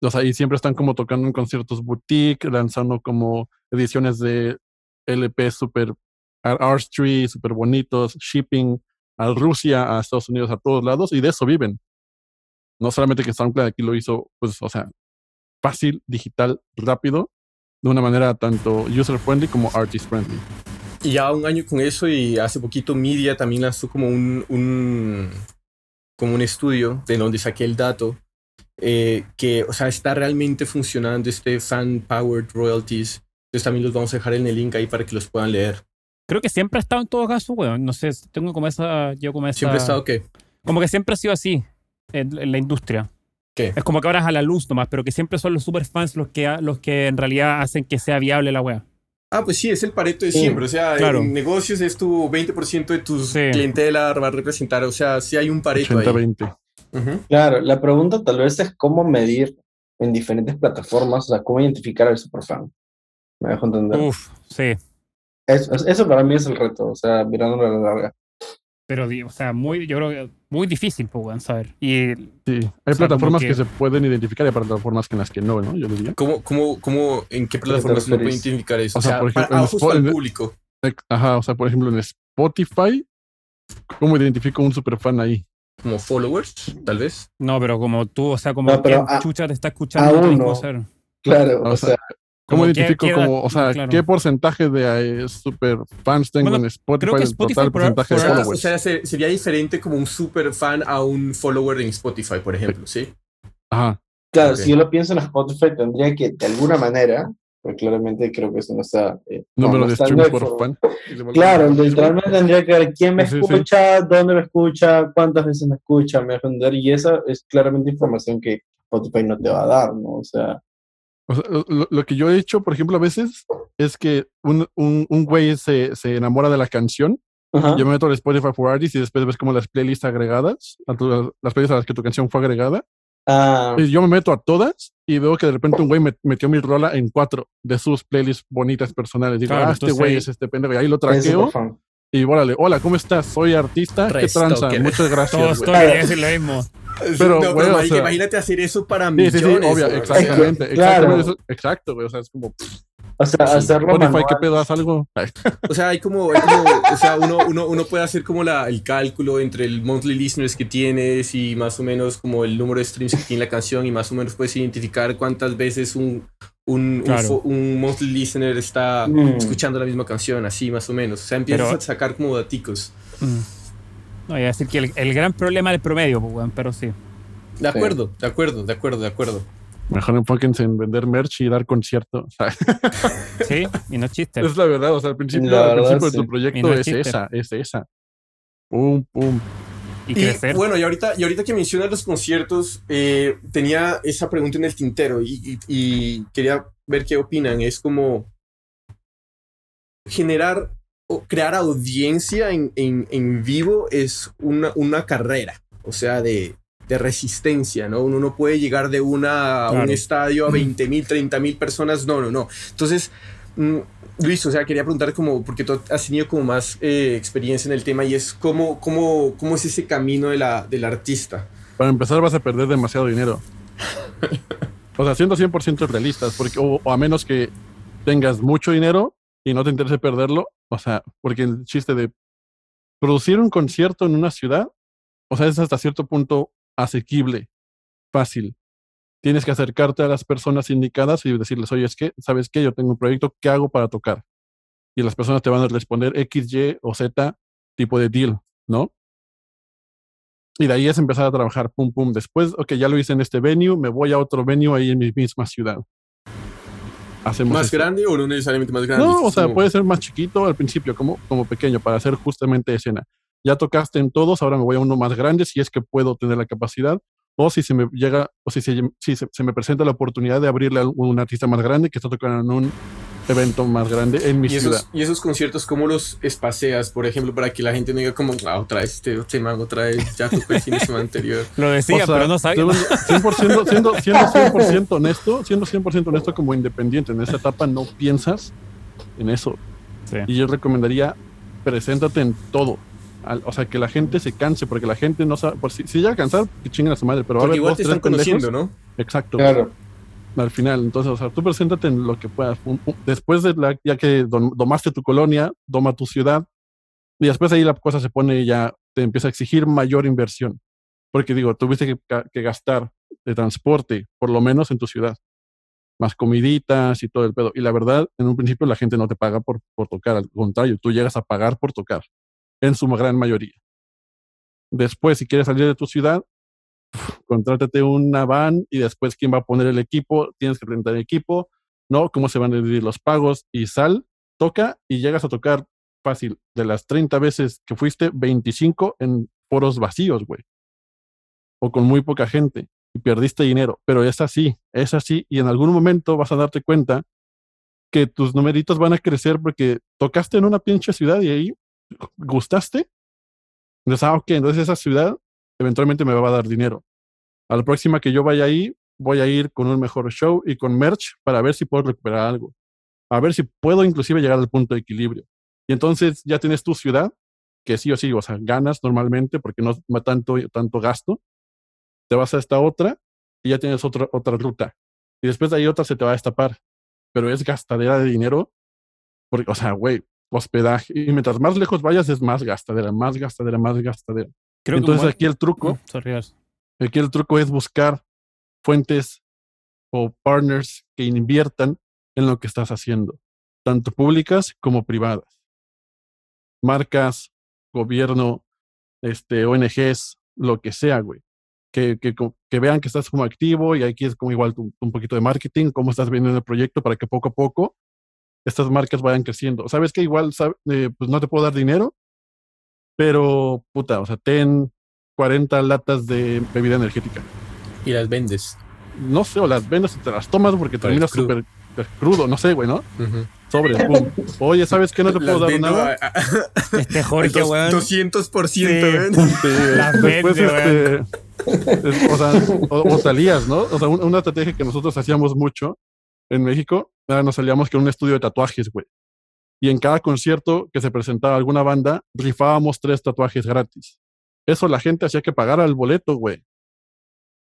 O sea, y siempre están como tocando en conciertos boutique, lanzando como ediciones de LP super R3, super bonitos, shipping a Rusia, a Estados Unidos, a todos lados, y de eso viven. No solamente que SoundCloud aquí lo hizo, pues, o sea, fácil, digital, rápido, de una manera tanto user-friendly como artist-friendly. Y ya un año con eso y hace poquito Media también lanzó como un, un, como un estudio de donde saqué el dato eh, que, o sea, está realmente funcionando este fan-powered royalties. Entonces también los vamos a dejar en el link ahí para que los puedan leer. Creo que siempre ha estado en todo caso, weón. No sé, tengo como esa, yo como esa... Siempre ha estado que... Como que siempre ha sido así en, en la industria. ¿Qué? Es como que ahora es a la luz nomás, pero que siempre son los superfans los que, los que en realidad hacen que sea viable la wea. Ah, pues sí, es el pareto de Sí, siempre. O sea, claro. en negocios es tu 20% de tu Sí. clientela va a representar. O sea, sí hay un pareto ahí. 80-20. Ujú. Claro, la pregunta tal vez es cómo medir en diferentes plataformas, o sea, cómo identificar al superfan. ¿Me dejo entender? Uf, sí. Eso, eso para mí es el reto, o sea, mirándolo a la larga. Pero, o sea, muy, yo creo que muy difícil, pues, saber. Y Sí, hay sea, plataformas que... que- se pueden identificar y hay plataformas que en las que no, ¿no? Yo diría. ¿Cómo, cómo, cómo, ¿En qué plataformas uno puede refieres? identificar eso? O O sea, por ejemplo, para, el en- público. Ajá, o sea, por ejemplo, en Spotify, ¿cómo identifico un superfan ahí? Como followers, tal vez. no, pero como tú, o sea, como No, pero qué a- chucha te está escuchando, aún no no. Claro, O o sea, sea, ¿Cómo identifico qué como, o sea, claro. qué porcentaje de eh, superfans tengo Bueno, en Spotify creo que Spotify total por- porcentaje O de por- sea, followers? o sea, se- sería diferente como un super fan a un follower en Spotify, por ejemplo, ¿sí? Ajá. claro, ok. si yo lo pienso en Spotify, tendría que, de alguna manera, porque claramente creo que eso no está... eh, no, Número no de streams por fan. Claro, literalmente tendría que ver quién me Sí, sí, sí. escucha, dónde me escucha, cuántas veces me escucha, me dejo entender, y esa es claramente información que Spotify no te va a dar, ¿no? O sea, O sea, lo, lo que yo he hecho, por ejemplo, a veces es que un, un, un güey se, se enamora de la canción. ajá, Yo me meto al Spotify for Artists y después ves como las playlists agregadas, a tu- las playlists a las que tu canción fue agregada. ah, Y yo me meto a todas y veo que de repente un güey me metió mi rola en cuatro de sus playlists bonitas personales. Digo, Claro, ah, este güey es este pendejo. Y ahí lo traqueo y órale, hola, ¿cómo estás? Soy artista. ¿Qué Resto, tranza? que- Muchas (laughs) gracias. Todos, todos lo mismo. Pero, no, güey, o sea- imagínate hacer eso para Sí, millones. sí, sí, obvio, exactamente. claro. exactamente, eso- exacto, güey. O sea, es como O sea, sí, hacerlo Spotify, ¿qué pedo? ¿Haz algo? (laughs) O sea, hay como, hay como- o sea, uno, uno, uno puede hacer como la, el cálculo entre el monthly listeners que tienes y más o menos como el número de streams que tiene la canción y más o menos puedes identificar cuántas veces un, un, un Claro. fo- un monthly listener está Mm. escuchando la misma canción, así más o menos. O sea, empiezas Pero- a sacar como daticos. Mm. No, iba a decir que el, el gran problema del promedio, pues, weón, pero sí. De acuerdo, de acuerdo, de acuerdo, de acuerdo. Mejor enfóquense en vender merch y dar conciertos. (laughs) Sí, y no chiste. es la verdad. O sea, al principio, al verdad, de tu proyecto no es es chiste. esa, es esa. Pum, pum. Y, Y crecer. bueno, y ahorita, y ahorita que mencionas los conciertos, eh, tenía esa pregunta en el tintero y, y- y quería ver qué opinan. Es como generar crear audiencia en, en- en vivo es una, una carrera, o sea, de, de resistencia, ¿no? Uno no puede llegar de una a un estadio a 20 mil, 30 mil personas, no, no, no. Entonces, mm, Luis, o sea, quería preguntar como, porque tú has tenido como más eh, experiencia en el tema y es cómo, cómo, cómo es ese camino de la, del artista. Para empezar, vas a perder demasiado dinero. O sea, siendo 100% realistas, porque, o, o a menos que tengas mucho dinero y no te interese perderlo, o sea, porque el chiste de producir un concierto en una ciudad, o sea, es hasta cierto punto asequible, fácil. Tienes que acercarte a las personas indicadas y decirles, oye, es que, ¿sabes qué? Yo tengo un proyecto, ¿qué hago para tocar? y las personas te van a responder X, Y o Z tipo de deal, ¿no? Y de ahí es empezar a trabajar, pum, pum. Después, ok, ya lo hice en este venue, me voy a otro venue ahí en mi misma ciudad. Hacemos ¿Más eso. grande o no necesariamente más grande? No, o sea, Como- puede ser más chiquito al principio, como, como pequeño, para hacer justamente escena. Ya tocaste en todos, ahora me voy a uno más grande si es que puedo tener la capacidad, o si se me llega, o si se, si se, se me presenta la oportunidad de abrirle a un artista más grande que está tocando en un evento más grande en mi ¿Y ciudad. esos, y esos conciertos, ¿cómo los espacias, por ejemplo, para que la gente no diga como, ah, otra vez este, man, otra vez, ya tocó el fin de semana anterior? (laughs) Lo decía, O sea, pero no sabía. debo- 100%, siendo, siendo (laughs) 100% honesto, siendo 100% honesto como independiente, en esta etapa no piensas en eso. Sí. Y yo recomendaría, preséntate en todo. Al- o sea, que la gente se canse, porque la gente no sabe, por si, si llega a cansar, que chinguen a su madre, pero va a haber igual dos, te están conociendo, pendejos. ¿no? Exacto. Claro. Al final, entonces, o sea, tú preséntate en lo que puedas. Un- un- Después de la, ya que dom- domaste tu colonia, doma tu ciudad, y después ahí la cosa se pone ya, te empieza a exigir mayor inversión. Porque digo, tuviste que, que gastar de transporte, por lo menos en tu ciudad, más comiditas y todo el pedo. Y la verdad, en un principio la gente no te paga por, por tocar, al contrario, tú llegas a pagar por tocar, en su gran mayoría. Después, si quieres salir de tu ciudad, contrátate una van y después quién va a poner el equipo, tienes que rentar equipo, ¿no? ¿Cómo se van a dividir los pagos? Y sal, toca y llegas a tocar fácil. De las 30 veces que fuiste, 25 en foros vacíos, güey. O con muy poca gente y perdiste dinero. Pero es así, es así. Y en algún momento vas a darte cuenta que tus numeritos van a crecer porque tocaste en una pinche ciudad y ahí gustaste. Entonces, ah, ok, entonces esa ciudad eventualmente me va a dar dinero. A la próxima que yo vaya ahí, voy a ir con un mejor show y con merch para ver si puedo recuperar algo. A ver si puedo inclusive llegar al punto de equilibrio. Y entonces ya tienes tu ciudad, que sí o sí, o sea, ganas normalmente porque no va tanto, tanto gasto. Te vas a esta otra y ya tienes otra, otra ruta. Y después de ahí otra se te va a destapar. Pero es gastadera de dinero. Porque, o sea, güey, hospedaje. Y mientras más lejos vayas es más gastadera, más gastadera, más gastadera. Creo que Entonces como- aquí el truco sorry, Ars. Aquí el truco es buscar fuentes o partners que inviertan en lo que estás haciendo, tanto públicas como privadas. Marcas, gobierno, este, ONGs, lo que sea, güey. Que, que, que vean que estás como activo y aquí es como igual un, un poquito de marketing, cómo estás vendiendo el proyecto para que poco a poco estas marcas vayan creciendo. Sabes que igual sab- eh, pues no te puedo dar dinero, pero puta, o sea, ten 40 latas de bebida energética. Y las vendes. No sé, o las vendes y te las tomas porque Pero terminas súper crudo, no sé, güey, ¿no? Ujú. Sobre, pum. (laughs) Oye, ¿sabes qué? No te puedo Las dar vendo nada. a- a- (laughs) Este (laughs) Jorge, weón. 200%, Sí. ¿ven? Sí, Las después, vende, este, es- o sea, o, o salías, ¿no? O sea, un- una estrategia que nosotros hacíamos mucho en México, nos salíamos con un estudio de tatuajes, güey. Y en cada concierto que se presentaba alguna banda, rifábamos tres tatuajes gratis. Eso la gente hacía que pagara el boleto, güey.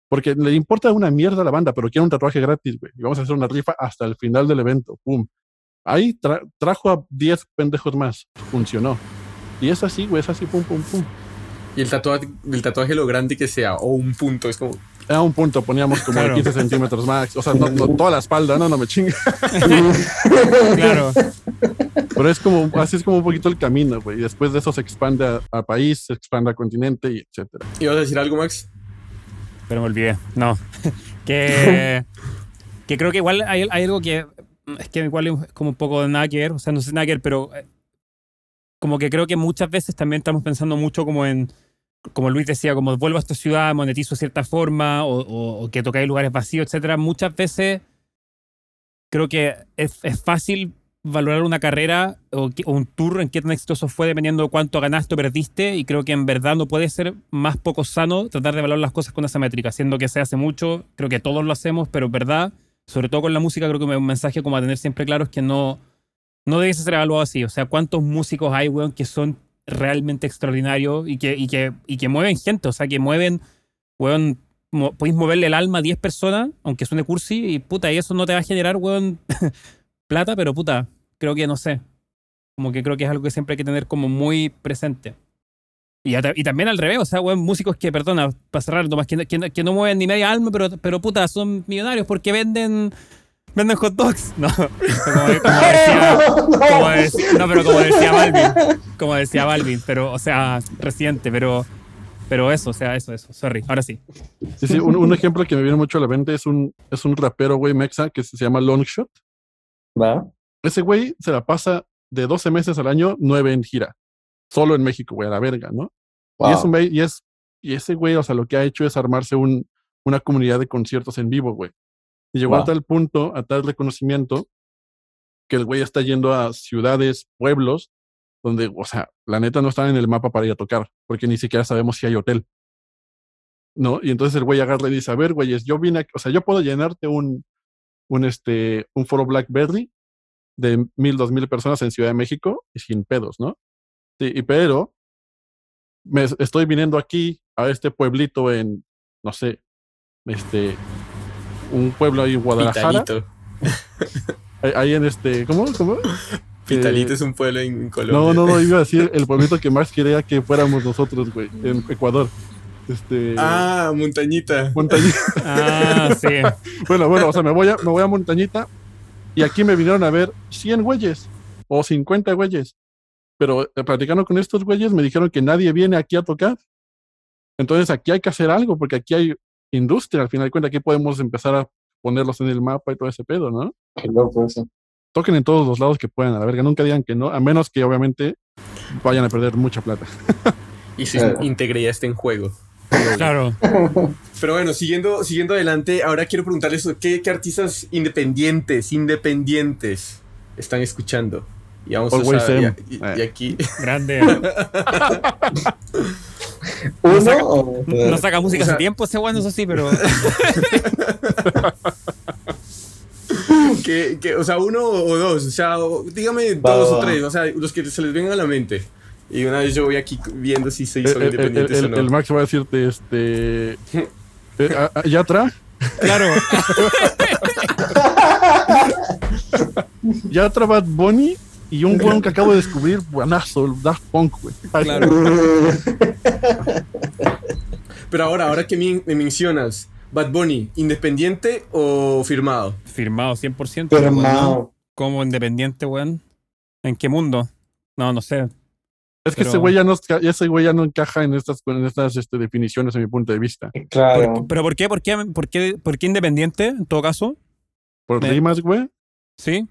Porque le importa una mierda a la banda, pero quiere un tatuaje gratis, güey. Y vamos a hacer una rifa hasta el final del evento. Pum. Ahí tra- trajo a 10 pendejos más. Funcionó. Y es así, güey, es así, pum, pum, pum. Y el tatuaje, el tatuaje lo grande que sea, o un punto, es como, A un punto poníamos como de Claro. 15 centímetros más. O sea, no, no toda la espalda, no, no me chingue. (laughs) Claro. Pero es como, así es como un poquito el camino, güey. Y después de eso se expande a, a país, se expande a continente y etcétera. ¿y vas a decir algo, Max? Pero me olvidé. No. (laughs) que, que creo que igual hay, hay algo que. Es que igual es como un poco de nada que ver. O sea, no sé nada que ver, pero. eh, Como que creo que muchas veces también estamos pensando mucho como en. Como Luis decía, como vuelvo a esta ciudad, monetizo de cierta forma, o, o- o que tocáis lugares vacíos, etcétera. Muchas veces creo que es, es fácil valorar una carrera o, o un tour en qué tan exitoso fue dependiendo de cuánto ganaste o perdiste y creo que en verdad no puede ser más poco sano tratar de valorar las cosas con esa métrica, siendo que se hace mucho, creo que todos lo hacemos, pero en verdad, sobre todo con la música, creo que un mensaje como a tener siempre claro es que no, no debe ser evaluado así, o sea, cuántos músicos hay, weón, que son realmente extraordinarios y que, y que, y que mueven gente, o sea, que mueven, weón, mo- podéis moverle el alma a 10 personas, aunque suene cursi, y puta, y eso no te va a generar, weón, (laughs) plata, pero puta, creo que no sé. Como que creo que es algo que siempre hay que tener como muy presente. Y, y también al revés, o sea, weón, músicos que, perdona, para cerrar, nomás, que, que, que no mueven ni media alma, pero, pero puta, son millonarios porque venden Venden hot dogs. No, (laughs) como, como decía, (laughs) como no, pero como decía Balvin. Como decía Balvin, pero, o sea, reciente, pero, pero eso, o sea, eso, eso. Sorry, ahora sí. Sí, sí, un, un ejemplo que me viene mucho a la mente es un, es un rapero, güey, mexa, que se llama Longshot. ¿Va? Ese güey se la pasa de 12 meses al año, 9 en gira. Solo en México, güey, a la verga, ¿no? Y, es un güey, y, es, y ese güey, o sea, lo que ha hecho es armarse un, una comunidad de conciertos en vivo, güey. Y llegó a Wow. tal punto, a tal reconocimiento, que el güey está yendo a ciudades, pueblos, donde, o sea, la neta no están en el mapa para ir a tocar, porque ni siquiera sabemos si hay hotel. ¿No? Y entonces el güey agarra y dice, a ver, güeyes, yo vine, aquí- o sea, yo puedo llenarte un, un, este, un foro BlackBerry de mil, dos mil personas en Ciudad de México y sin pedos, ¿no? Sí, y pero me estoy viniendo aquí a este pueblito en, no sé, este, un pueblo ahí en Guadalajara, Pitalito. ahí, en este, ¿cómo? ¿Cómo? Pitalito Eh, es un pueblo en Colombia. No, no, no, iba a decir el (laughs) pueblito que más quería que fuéramos nosotros, güey, en Ecuador. Este, Ah, montañita. Montañita. (laughs) Ah, sí. Bueno, bueno, o sea, me voy a, me voy a Montañita y aquí me vinieron a ver 100 güeyes o 50 güeyes. Pero eh, platicando con estos güeyes me dijeron que nadie viene aquí a tocar. Entonces aquí hay que hacer algo porque aquí hay industria. Al final de cuentas, aquí podemos empezar a ponerlos en el mapa y todo ese pedo, ¿no? Qué loco eso. Toquen en todos los lados que puedan, a la verga. Nunca digan que no, a menos que obviamente vayan a perder mucha plata. (laughs) Y su Eh. integridad está en juego. (laughs) Claro. Pero bueno, siguiendo, siguiendo adelante, ahora quiero preguntarles ¿qué, qué artistas independientes, independientes están escuchando. Y vamos Always a y, Em. y- Eh. y aquí. Grande. (laughs) ¿Uno saca- o- No saca música O sea- hace tiempo ese bueno, eso sí, pero. (laughs) que, que, o sea, uno o dos, o sea, o- dígame Va, dos va, o tres, o sea, los que se les vengan a la mente. Y una vez yo voy aquí viendo si se El, hizo el- el- independientes el- o no. el Max va a decirte, este... eh, a- a- Yatra, Claro. (laughs) Yatra Bad Bunny y un weón que acabo de descubrir, buenazo, el Daft Punk, güey. Claro. (laughs) Pero ahora, ahora que me, me mencionas, Bad Bunny, ¿independiente o firmado? Firmado 100%. Pero weón, ¿no? hermano, Como independiente, weón. ¿En qué mundo? No, no sé. Es que Pero- ese güey ya no, ese güey ya no encaja en estas, en estas este, definiciones, a mi punto de vista. claro. ¿Por- ¿Pero por qué? ¿Por qué? ¿Por qué, por qué independiente, en todo caso? Por Me- rimas, güey. ¿Sí?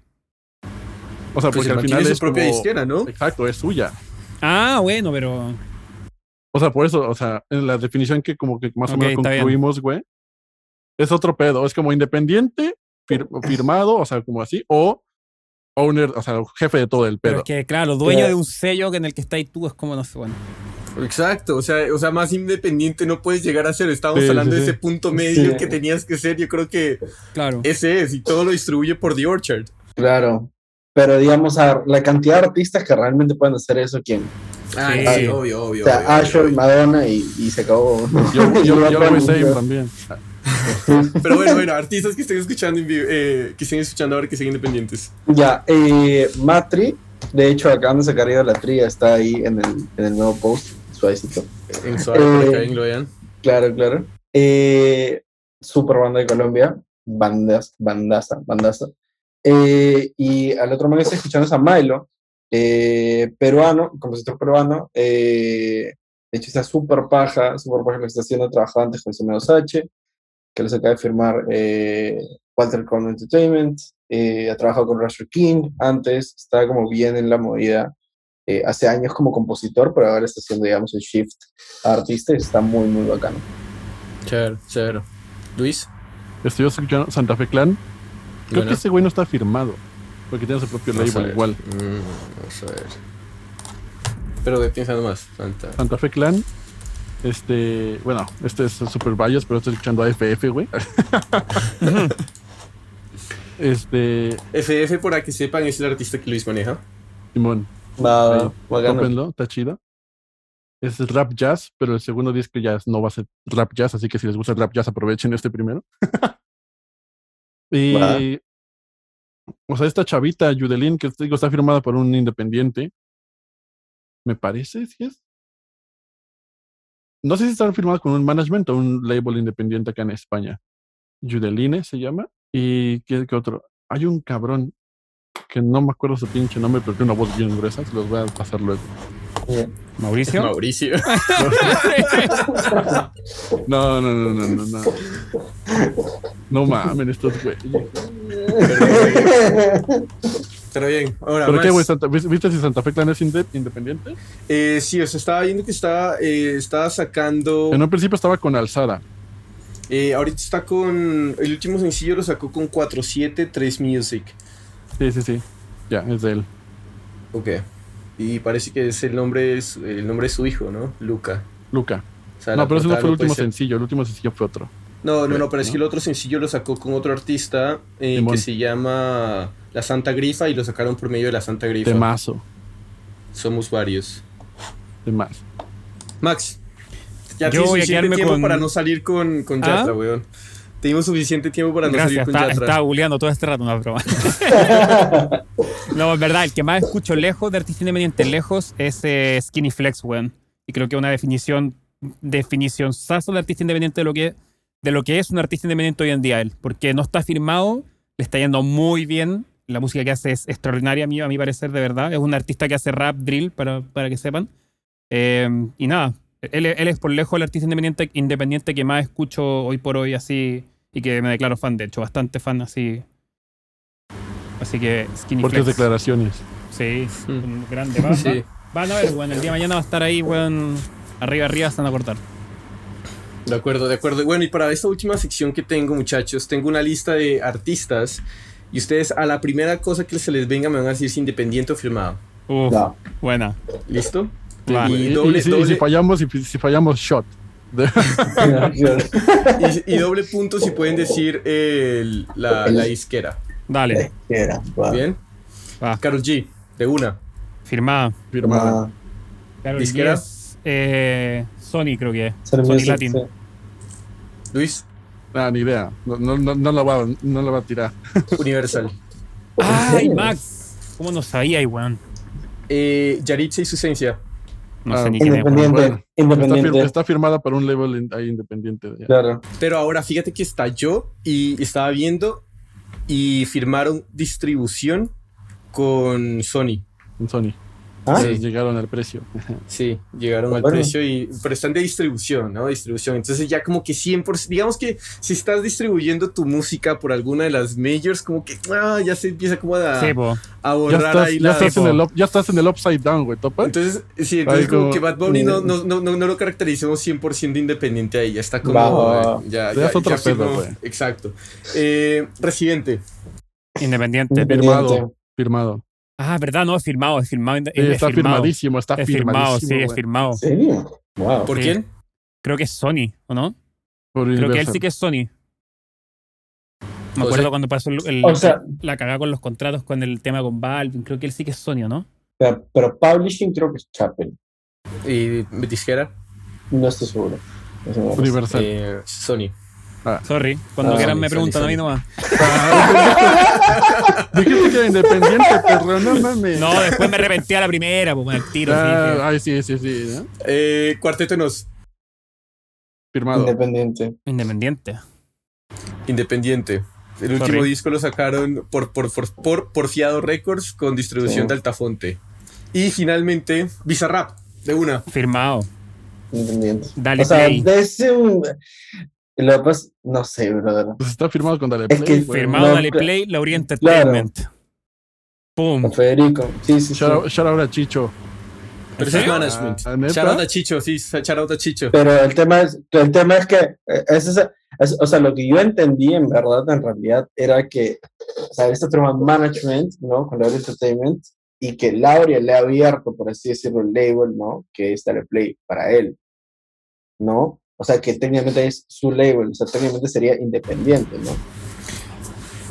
O sea, Pues porque al final es su propia como- disquera, ¿no? Exacto, es suya. Ah, bueno, pero. O sea, por eso, o sea, en la definición que como que más o menos está concluimos, güey, es otro pedo. Es como independiente, fir- firmado, o sea, como así, o owner, o sea, jefe de todo el Pero pedo. es que, claro, dueño Claro. de un sello en el que estás tú es como, no sé, bueno. Exacto, o sea, o sea, más independiente no puedes llegar a ser. Estábamos Sí, hablando sí, de ese punto medio Sí. que tenías que ser. Yo creo que Claro. ese es, y todo lo distribuye por The Orchard. Claro. Pero digamos, a la cantidad de artistas que realmente pueden hacer eso, ¿quién? Ah, Sí. sí, obvio, obvio. O sea, obvio, Asher, obvio. Madonna y, y se acabó. (laughs) Yo, yo, yo, yo same también. (laughs) Pero bueno, bueno, artistas que estén escuchando en vivo, eh, que estén escuchando ahora que sean independientes. Ya, eh, Matri, de hecho, acaban de sacar ya la tría, está ahí en el, en el nuevo post, suavecito. En suave, por acá, Eh, lo vean. Claro, claro. Eh, super banda de Colombia, bandas, bandaza, bandaza. Eh, y al otro man que está escuchando es a Milo, eh, peruano, compositor peruano. eh, de hecho, está súper paja, súper paja que está haciendo. Ha trabajado antes con Semeo Sache, que les acaba de firmar eh, Walter Con Entertainment. eh, ha trabajado con Rasher King antes, está como bien en la movida. eh, hace años como compositor, pero ahora está haciendo, digamos, el shift a artista y está muy, muy bacano. Chévere, chévere. Luis, Estoy escuchando Santa Fe Clan. Creo Bueno. que ese güey no está firmado. Porque tiene su propio vamos label igual. Mm, vamos a ver. Pero de pensando más, Santa. Santa Fe Clan. Este, bueno, este es Super Bias, pero estoy escuchando a FF, güey. (laughs) este, FF, para que sepan, es el artista que Luis maneja. Simón, Va, Sí, tópenlo, está chido. Es rap jazz, pero el segundo disco ya no va a ser rap jazz, así que si les gusta el rap jazz, aprovechen este primero. (laughs) y, o sea, esta chavita, Yudelin, que digo, está firmada por un independiente, me parece, si es. No sé si está firmada con un management o un label independiente acá en España. Yudeline se llama. ¿Y qué, otro? Hay un cabrón que no me acuerdo su pinche nombre, pero tiene una voz bien gruesa. Los voy a pasar luego. Mauricio. Mauricio. (laughs) No, no, no, no, no. No, no mames, estos güeyes. Pero bien, ahora ¿Pero más. qué, güey? ¿Viste viste si Santa Fe Clan es inde- independiente? Eh, sí, o sea, estaba viendo que estaba, eh, estaba sacando. En un principio estaba con Alzada. eh, ahorita está con. El último sencillo lo sacó con 473 Music. Sí, sí, sí. Ya, es de él. Ok. Y parece que es el nombre, de su- el nombre de su hijo, ¿no? Luca. Luca. O sea, la No, pero ese no fue el último ser- sencillo. El último sencillo fue otro. No, no, no, pero es ¿no? que el otro sencillo lo sacó con otro artista eh, que se llama La Santa Grifa y lo sacaron por medio de La Santa Grifa. Temazo. Somos varios. Temazo. Max, ya Yo tienes voy a quedarme tiempo con- para no salir con, con ¿Ah? Yatra, weón. Tenemos suficiente tiempo para no Gracias, salir con está- Yatra. estaba googleando todo este rato, no, broma. (laughs) no, es verdad, el que más escucho lejos de artista independiente, lejos, es eh, Skinny Flex, weón. Y creo que una definición, definición saso de artista independiente de lo que de lo que es un artista independiente hoy en día él, porque no está firmado, le está yendo muy bien, la música que hace es extraordinaria a mí, a mi parecer, de verdad. Es un artista que hace rap, drill, para, para que sepan. Eh, y nada, él, él es por lejos el artista independiente, independiente que más escucho hoy por hoy así y que me declaro fan, de hecho, bastante fan así. Así que Skinny Fuertes declaraciones. Sí, Mm. un grande. Van, Sí. van a ver, weón, el día de mañana va a estar ahí, weón, arriba, arriba, están a cortar. De acuerdo, de acuerdo. Bueno, y para esta última sección que tengo, muchachos, tengo una lista de artistas y ustedes a la primera cosa que se les venga me van a decir si independiente o firmado. Uf, No. buena. ¿Listo? Y Y, doble- y si, y doble- si fallamos, y si fallamos, shot. (laughs) Y, y doble punto si pueden decir el- la, la disquera. Dale, Era, va. ¿Bien? va, Carol G, de una. firmada. firmada. Carol G eh, Sony, creo que es. Sony Latin. sí. Luis, Ah, ni idea. No, no, no, no la va, no va a tirar. (laughs) Universal. Ay, Max. ¿Cómo no sabía, ahí, weón? Eh, Yaritza y su esencia. No Ah, sé ni quién es, weón. Independiente, Está, fir- independiente. está firmada por un label in- ahí independiente. ya. Claro. Pero ahora fíjate que estalló y estaba viendo y firmaron distribución con Sony. En Sony. Ah, llegaron al precio. (laughs) Sí, llegaron al precio y pero están de distribución, ¿no? Distribución. Entonces ya como que 100%, digamos que si estás distribuyendo tu música por alguna de las majors, como que ah, ya se empieza como a, Sí, a Ya borrar estás, ahí ya, la... estás en el up- ya estás en el upside down, güey. ¿topa? Entonces, sí, entonces como, como- que Bad Bunny no, no, no, no, no lo caracterizamos 100% independiente ahí, ya está como... Va, va, va. eh, Ya, Ya es otro pedo, güey. Exacto. Eh, Residente. Independiente. Firmado. independiente. Firmado. Ah, verdad, no, es firmado, es firmado. Sí, es está firmado. firmadísimo, está Es firmado, sí, es firmado. ¿En serio? Wow. ¿Por Sí. quién? Creo que es Sony, ¿o no? Por Creo que él sí que es Sony. Me O acuerdo sea- cuando pasó el, el- O sea- la cagada con los contratos con el tema con Valve. Creo que él sí que es Sony, ¿o no? Pero, pero publishing creo que es Chapel. ¿Y disquera? No estoy seguro. No sé, no sé. Universal. Eh, Sony. Sorry. Cuando Ah, quieran me preguntan a mí nomás. (laughs) Dijiste que era independiente, pero no mames. No, después me arrepentí a la primera, pues, el tiro. Ah, sí. ay, sí, sí, sí. ¿no? Eh, Cuarteto Nos. Firmado. Independiente. Independiente. Independiente. El último disco lo sacaron por, por, por, por Porfiado Records con distribución Sí. de Altafonte. Y finalmente, Bizarrap, de una. Firmado. Independiente. Dale o sea, play. de ese Lo que pasa- no sé, brother. Pues está firmado con Dale Es Play. que güey. Firmado No, Dale Play, Lauría Entertainment. Pum. Con Federico. Sí, sí, sí. Shout out- shout out a Chicho. Pero ¿En eso es management. Ah. Shout out a Chicho, sí, shout out a Chicho. Pero el tema es, el tema es que, eh, es es- o sea, lo que yo entendí en verdad, en realidad, era que, o sea, esta firma management, ¿no? Con Lauria Entertainment, y que Lauria le ha abierto, por así decirlo, el label, ¿no? Que es Play para él, ¿no? O sea, que técnicamente es su label, o sea, técnicamente sería independiente, ¿no?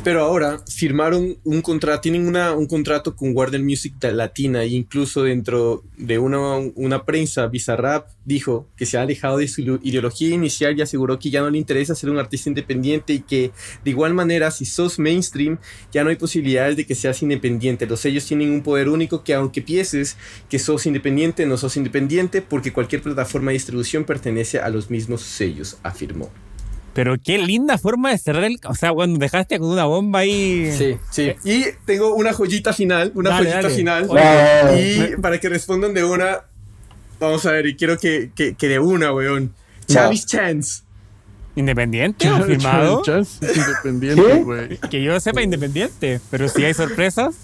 Pero ahora firmaron un contrato, tienen una, un contrato con Warner Music Latina e incluso dentro de una, una prensa, Bizarrap dijo que se ha alejado de su ideología inicial y aseguró que ya no le interesa ser un artista independiente y que de igual manera si sos mainstream ya no hay posibilidades de que seas independiente. Los sellos tienen un poder único que aunque pienses que sos independiente, no sos independiente porque cualquier plataforma de distribución pertenece a los mismos sellos, afirmó. Pero qué linda forma de cerrar el. O sea, cuando dejaste con una bomba ahí. Sí, sí. Y tengo una joyita final, una Dale, joyita dale. final. Oye, Y para que respondan de una, vamos a ver, y quiero que, que, que de una, weón. Chavis Chance. Independiente, confirmado. Chance es independiente, güey. Que yo sepa, independiente. Pero si hay sorpresas.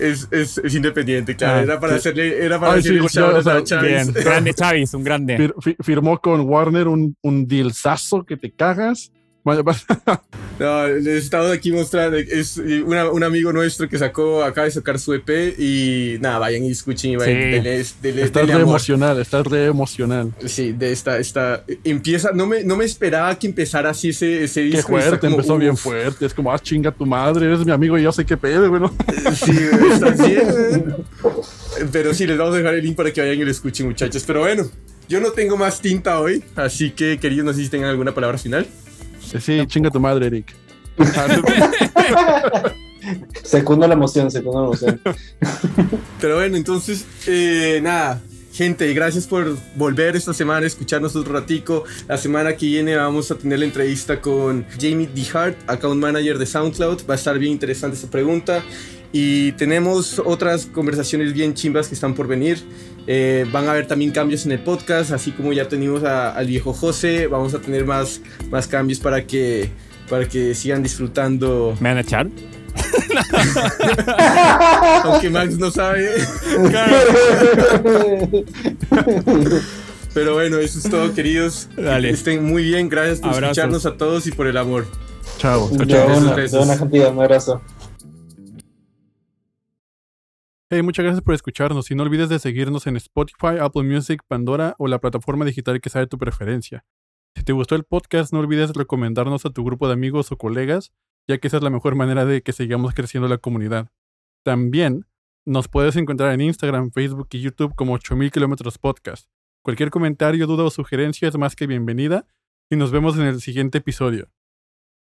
Es, es, es independiente, claro. Ah, era para sí. hacerle, era para Ay, hacerle sí, el shout o sea, a Chavis. Bien, grande Chavis, un grande. Fir- fi- firmó con Warner un, un dealzazo que te cagas. Vaya. (laughs) No, les he estado aquí mostrando. Es una- un amigo nuestro que sacó, acaba de sacar su EP y nada, vayan y escuchen y vayan. Sí. denle- denle- Estás denle re amor. emocional, estás re emocional. Sí, de esta, esta, empieza, no me, no me esperaba que empezara así ese, ese Qué disco. está fuerte, como, empezó bien uf, fuerte. Es como, ah, chinga tu madre, eres mi amigo y yo sé qué pedo, güey. ¿no? (laughs) Sí, güey, está bien. (laughs) Pero sí, les vamos a dejar el link para que vayan y lo escuchen, muchachos. Pero bueno, yo no tengo más tinta hoy, así que, queridos, no sé si tengan alguna palabra final. Sí, chinga tu madre, Eric. (laughs) Secundo la emoción, secundo la emoción. (laughs) Pero bueno, entonces, eh, nada. Gente, gracias por volver esta semana escucharnos un ratico. La semana que viene vamos a tener la entrevista con Jamie DeHart, account manager de SoundCloud. Va a estar bien interesante esa pregunta. Y tenemos otras conversaciones bien chimbas que están por venir. Eh, van a haber también cambios en el podcast, así como ya tenemos a- al viejo José. Vamos a tener más, más cambios para que, para que sigan disfrutando. ¿Me van a echar? (laughs) Aunque Max no sabe. (laughs) Pero bueno, eso es todo, queridos. Dale. Estén muy bien. Gracias por Abrazos. escucharnos a todos y por el amor. Chao. Cantidad, un abrazo. Hey, muchas gracias por escucharnos y no olvides de seguirnos en Spotify, Apple Music, Pandora o la plataforma digital que sea de tu preferencia. Si te gustó el podcast, no olvides recomendarnos a tu grupo de amigos o colegas, ya que esa es la mejor manera de que sigamos creciendo la comunidad. También nos puedes encontrar en Instagram, Facebook y YouTube como 8000 kilómetros podcast. Cualquier comentario, duda o sugerencia es más que bienvenida y nos vemos en el siguiente episodio.